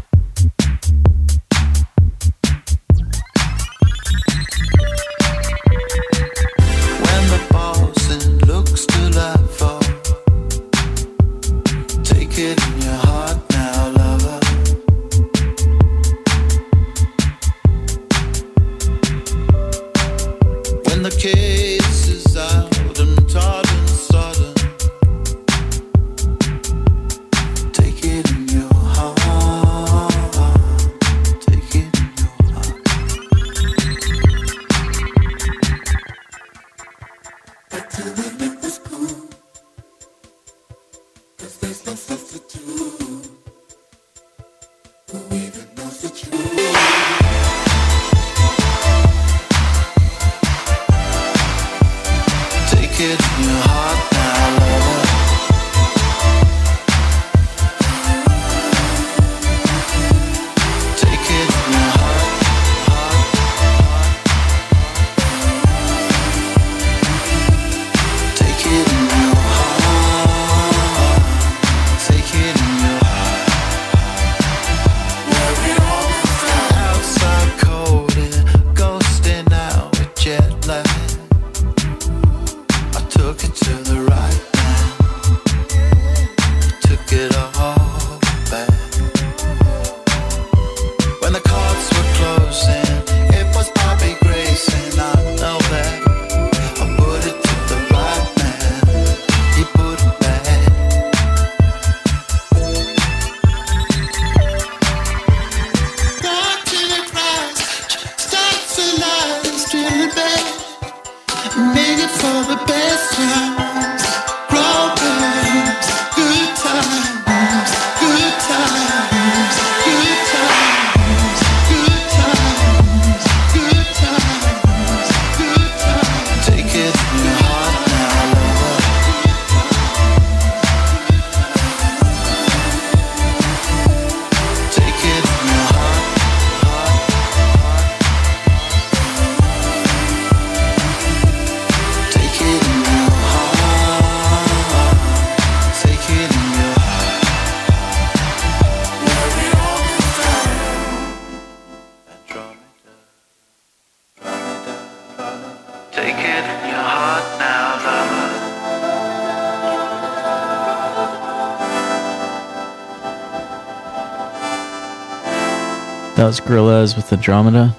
Gorillaz with Andromeda.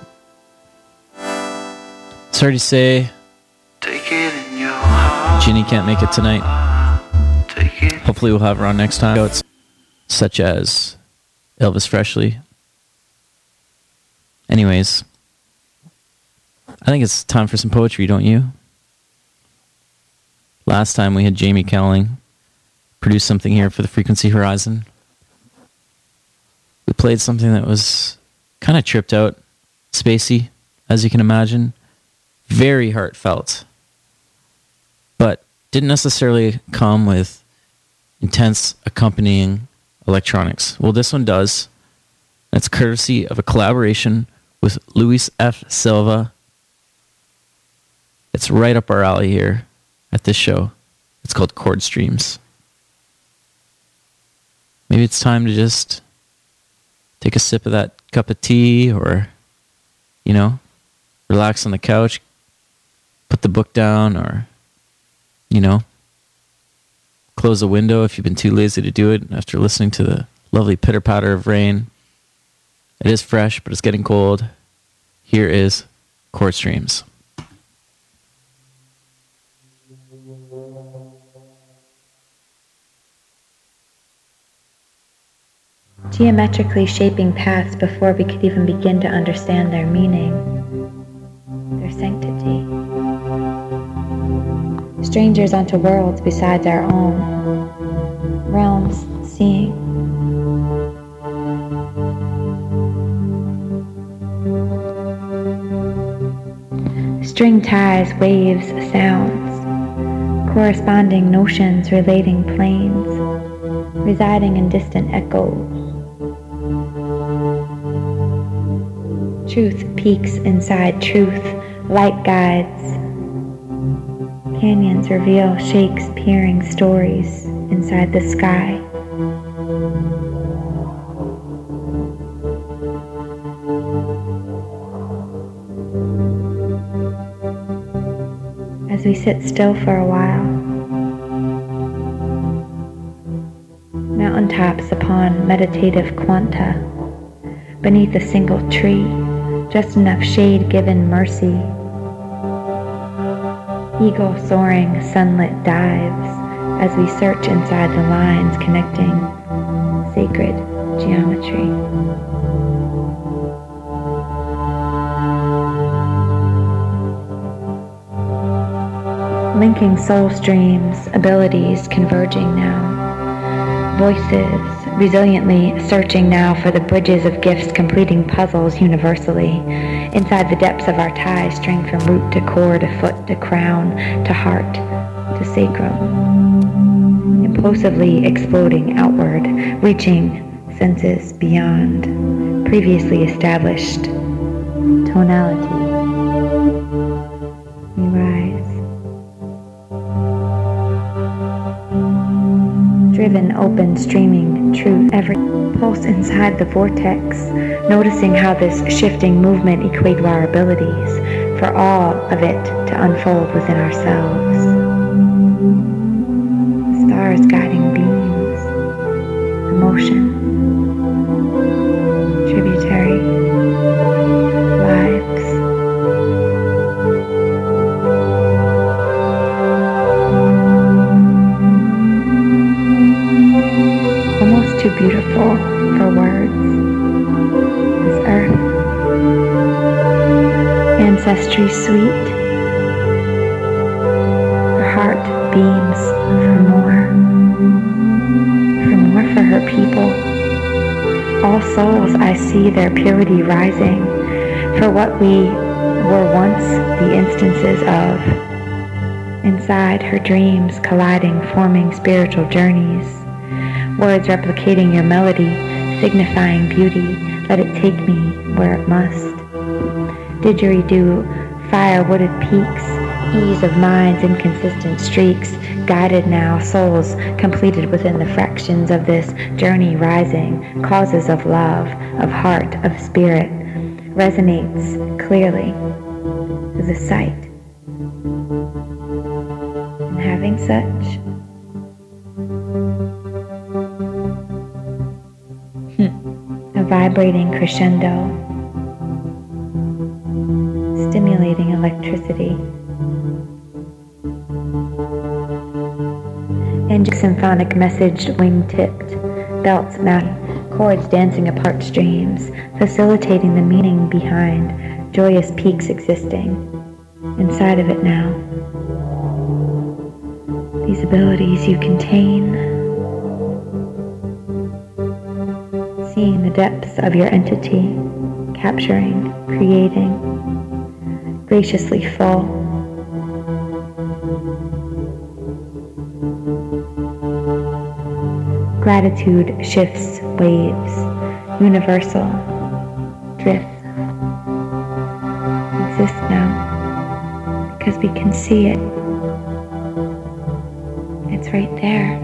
Sorry to say, Ginny can't make it tonight. Hopefully, we'll have her on next time. Such as Elvis Presley. Anyways, I think it's time for some poetry, don't you? Last time we had Jamie Cowling produce something here for the Frequency Horizon. We played something that was kind of tripped out, spacey, as you can imagine, very heartfelt, but didn't necessarily come with intense accompanying electronics. Well, this one does. That's courtesy of a collaboration with Luis F. Silva. It's right up our alley here at this show. It's called Chord Streams. Maybe it's time to just take a sip of that cup of tea or, you know, relax on the couch, put the book down, or, you know, close the window if you've been too lazy to do it after listening to the lovely pitter patter of rain. It is fresh, but it's getting cold. Here is Chord Streams. Geometrically shaping paths before we could even begin to understand their meaning, their sanctity. Strangers onto worlds besides our own, realms seeing. String ties, waves, sounds, corresponding notions relating planes, residing in distant echoes. Truth peaks inside truth, light guides. Canyons reveal Shakespearean stories inside the sky. As we sit still for a while, mountaintops upon meditative quanta, beneath a single tree, just enough shade given mercy. Eagle soaring sunlit dives as we search inside the lines connecting sacred geometry. Linking soul streams, abilities converging now. Voices resiliently searching now for the bridges of gifts completing puzzles universally. Inside the depths of our ties, string from root to core to foot to crown to heart to sacrum. impulsively exploding outward, reaching senses beyond previously established tonality. We rise. driven, open, streaming truth, every pulse inside the vortex, noticing how this shifting movement equate to our abilities, for all of it to unfold within ourselves. Sweet. Her heart beams for more, for more for her people. All souls, I see their purity rising for what we were once the instances of. Inside her dreams colliding, forming spiritual journeys words replicating your melody, signifying beauty. Let it take me where it must. Didgeridoo, fire wooded peaks, ease of mind's inconsistent streaks, guided now, souls completed within the fractions of this journey rising, causes of love, of heart, of spirit, resonates clearly the sight. And having such, hmm, a vibrating crescendo, Message wing-tipped, belts math chords dancing apart streams, facilitating the meaning behind joyous peaks existing inside of it now. These abilities you contain, seeing the depths of your entity, capturing, creating, graciously full. Gratitude shifts waves, universal, drift, exist now because we can see it. It's right there.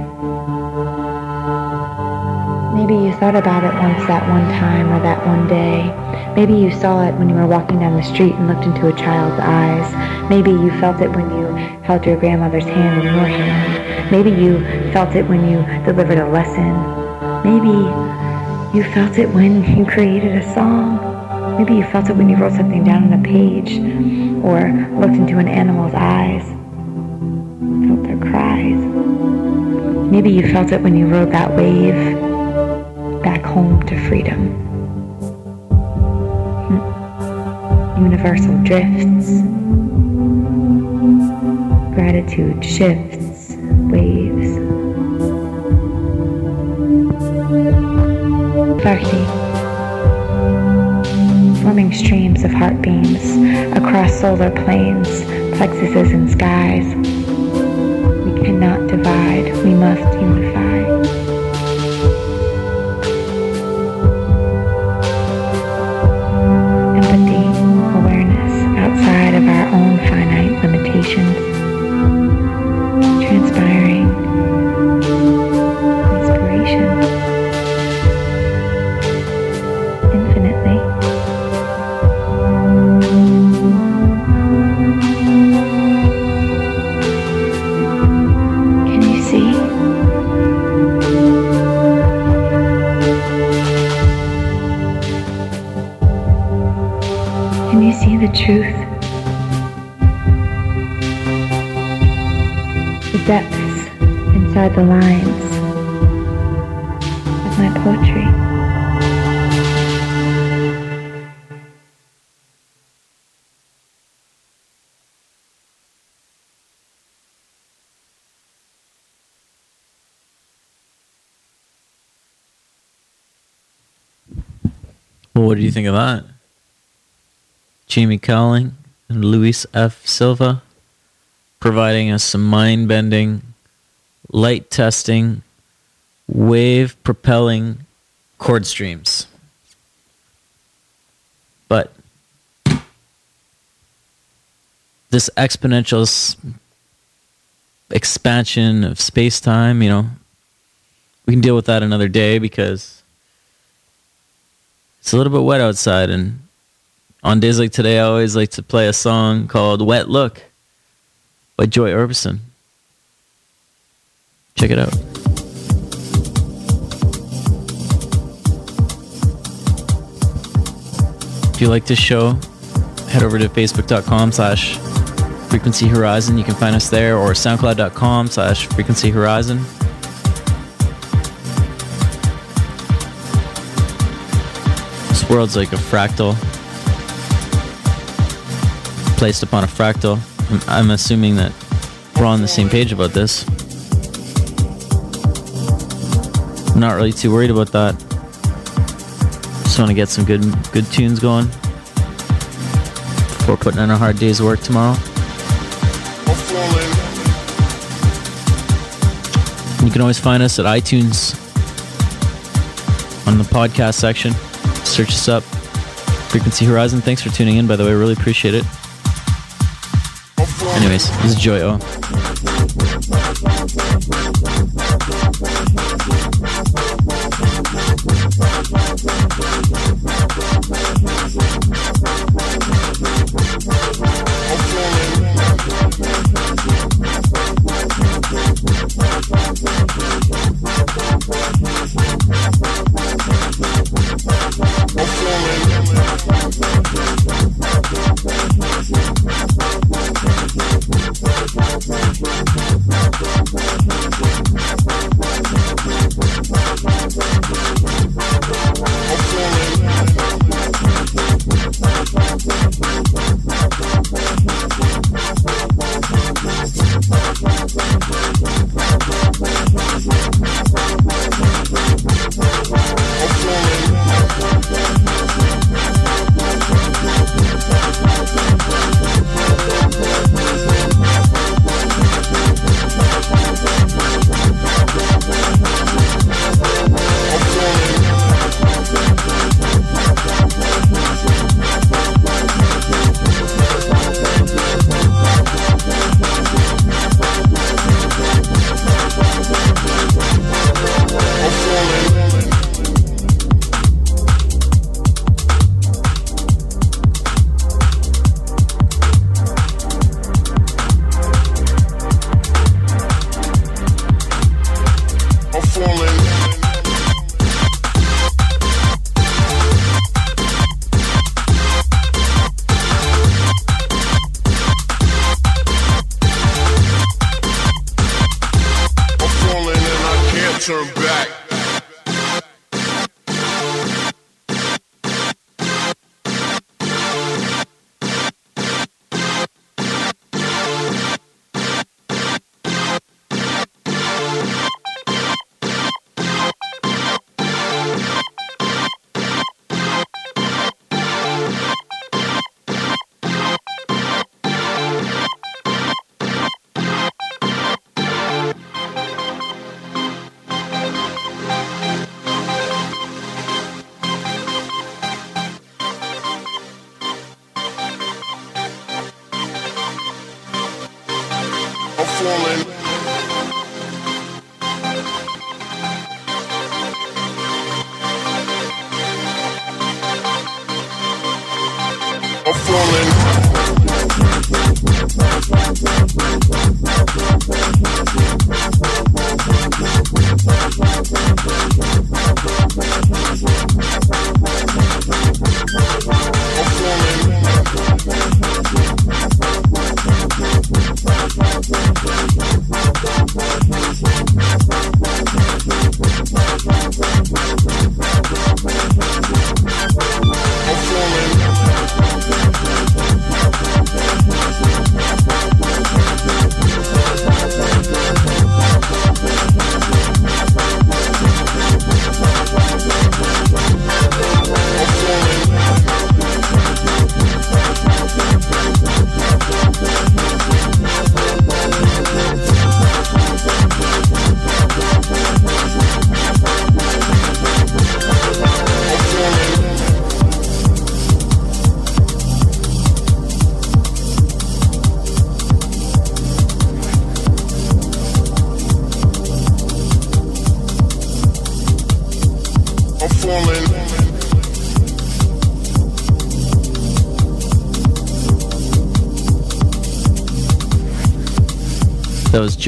Maybe you thought about it once that one time or that one day. Maybe you saw it when you were walking down the street and looked into a child's eyes. Maybe you felt it when you held your grandmother's hand in your hand. Maybe you felt it when you delivered a lesson. Maybe you felt it when you created a song. Maybe you felt it when you wrote something down on a page or looked into an animal's eyes, felt their cries. Maybe you felt it when you rode that wave back home to freedom. Hmm. Universal drifts. Gratitude shifts, Bhakti. Forming streams of heartbeams across solar planes, plexuses, and skies. We cannot divide, we must unify. Do you think of that? Jamie Cowling and Luis F. Silva providing us some mind bending, light testing, wave propelling chord streams. But this exponential expansion of space time, you know, we can deal with that another day because it's a little bit wet outside and on days like today i always like to play a song called wet look by joy orbison. Check it out. If you like this show head over to facebook.com slash frequency horizon. You can find us there or soundcloud.com slash frequency horizon world's like a fractal placed upon a fractal. I'm, assuming that we're on the same page about this. I'm not really too worried about that. Just want to get some good good tunes going before putting in a hard day's work tomorrow. You can always find us at iTunes on the podcast section. Search us up. Frequency Horizon. Thanks for tuning in, by the way. Really appreciate it. Anyways, this is Joy O.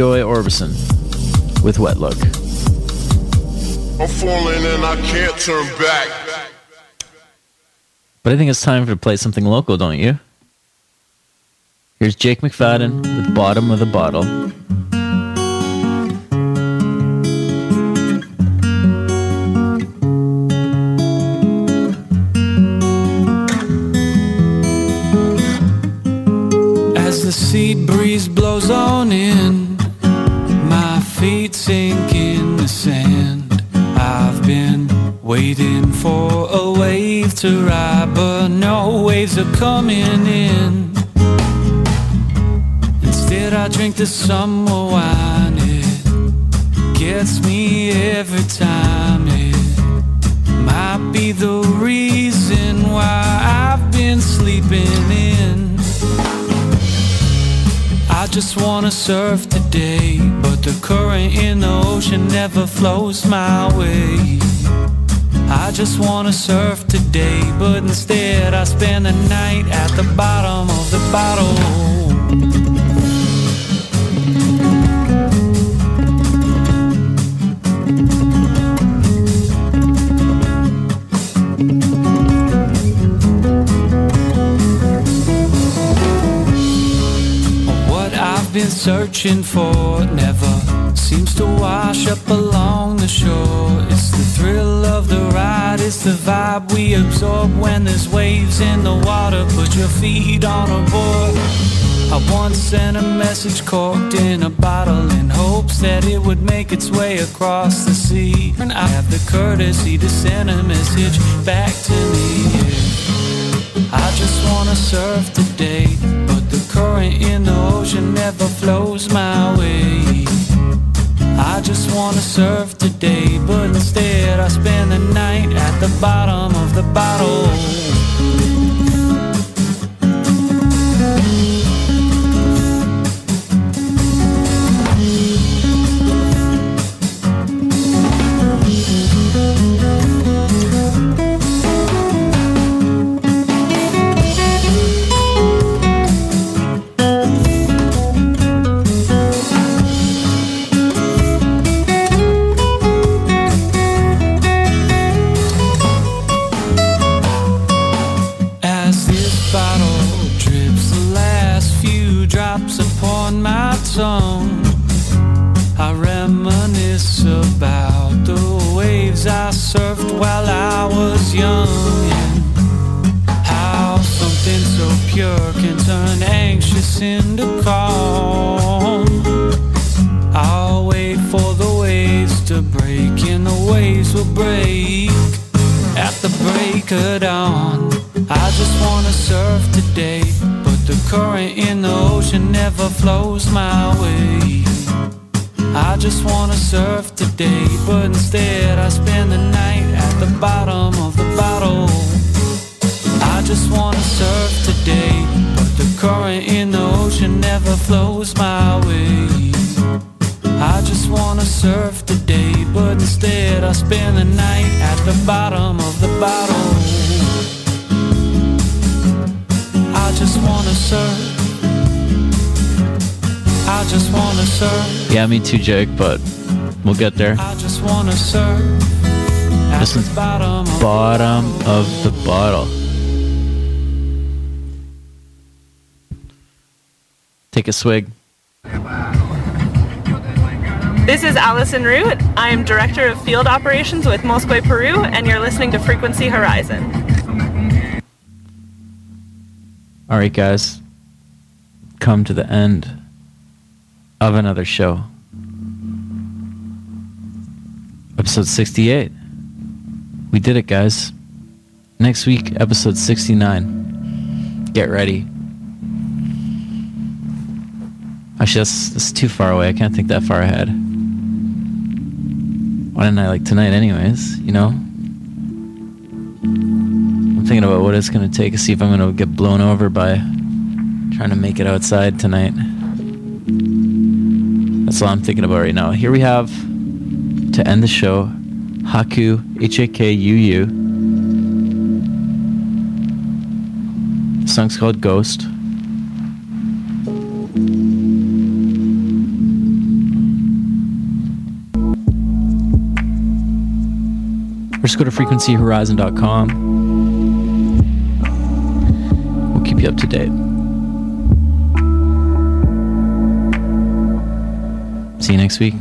Joy Orbison with Wet Look. I'm falling and I can't turn back. But I think it's time to play something local, don't you? Here's Jake McFadden with Bottom of the Bottle. As the sea breeze blows on in, my feet sink in the sand. I've been waiting for a wave to ride, but no waves are coming in. Instead, I drink the summer wine. It gets me every time. It might be the reason why I've been sleeping just wanna surf today, but the current in the ocean never flows my way. I just wanna surf today, but instead I spend the night at the bottom of the bottle. Been searching for never seems to wash up along the shore. It's the thrill of the ride, it's the vibe we absorb when there's waves in the water. Put your feet on a board. I once sent a message corked in a bottle in hopes that it would make its way across the sea. And I have the courtesy to send a message back to me. I just wanna surf the in the ocean never flows my way. I just wanna surf today, but instead I spend the night at the bottom of the bottle. Serve. Yeah, me too, Jake, but we'll get there. I just wanna serve. This is bottom of bottom of the bottle. Take a swig. This is Allison Root. I am Director of Field Operations with Mosqoy, Peru, and you're listening to Frequency Horizon. All right, guys. Come to the end of another show. Episode 68. We did it, guys. Next week, episode 69. Get ready. Actually, that's, that's too far away. I can't think that far ahead. Why didn't I like tonight, anyways? You know? I'm thinking about what it's going to take to see if I'm going to get blown over by trying to make it outside tonight. That's all I'm thinking about right now. Here we have, to end the show, Haku, H A K U U. Song's called Ghost. Or just go to frequencyhorizon.com. We'll keep you up to date. See you next week.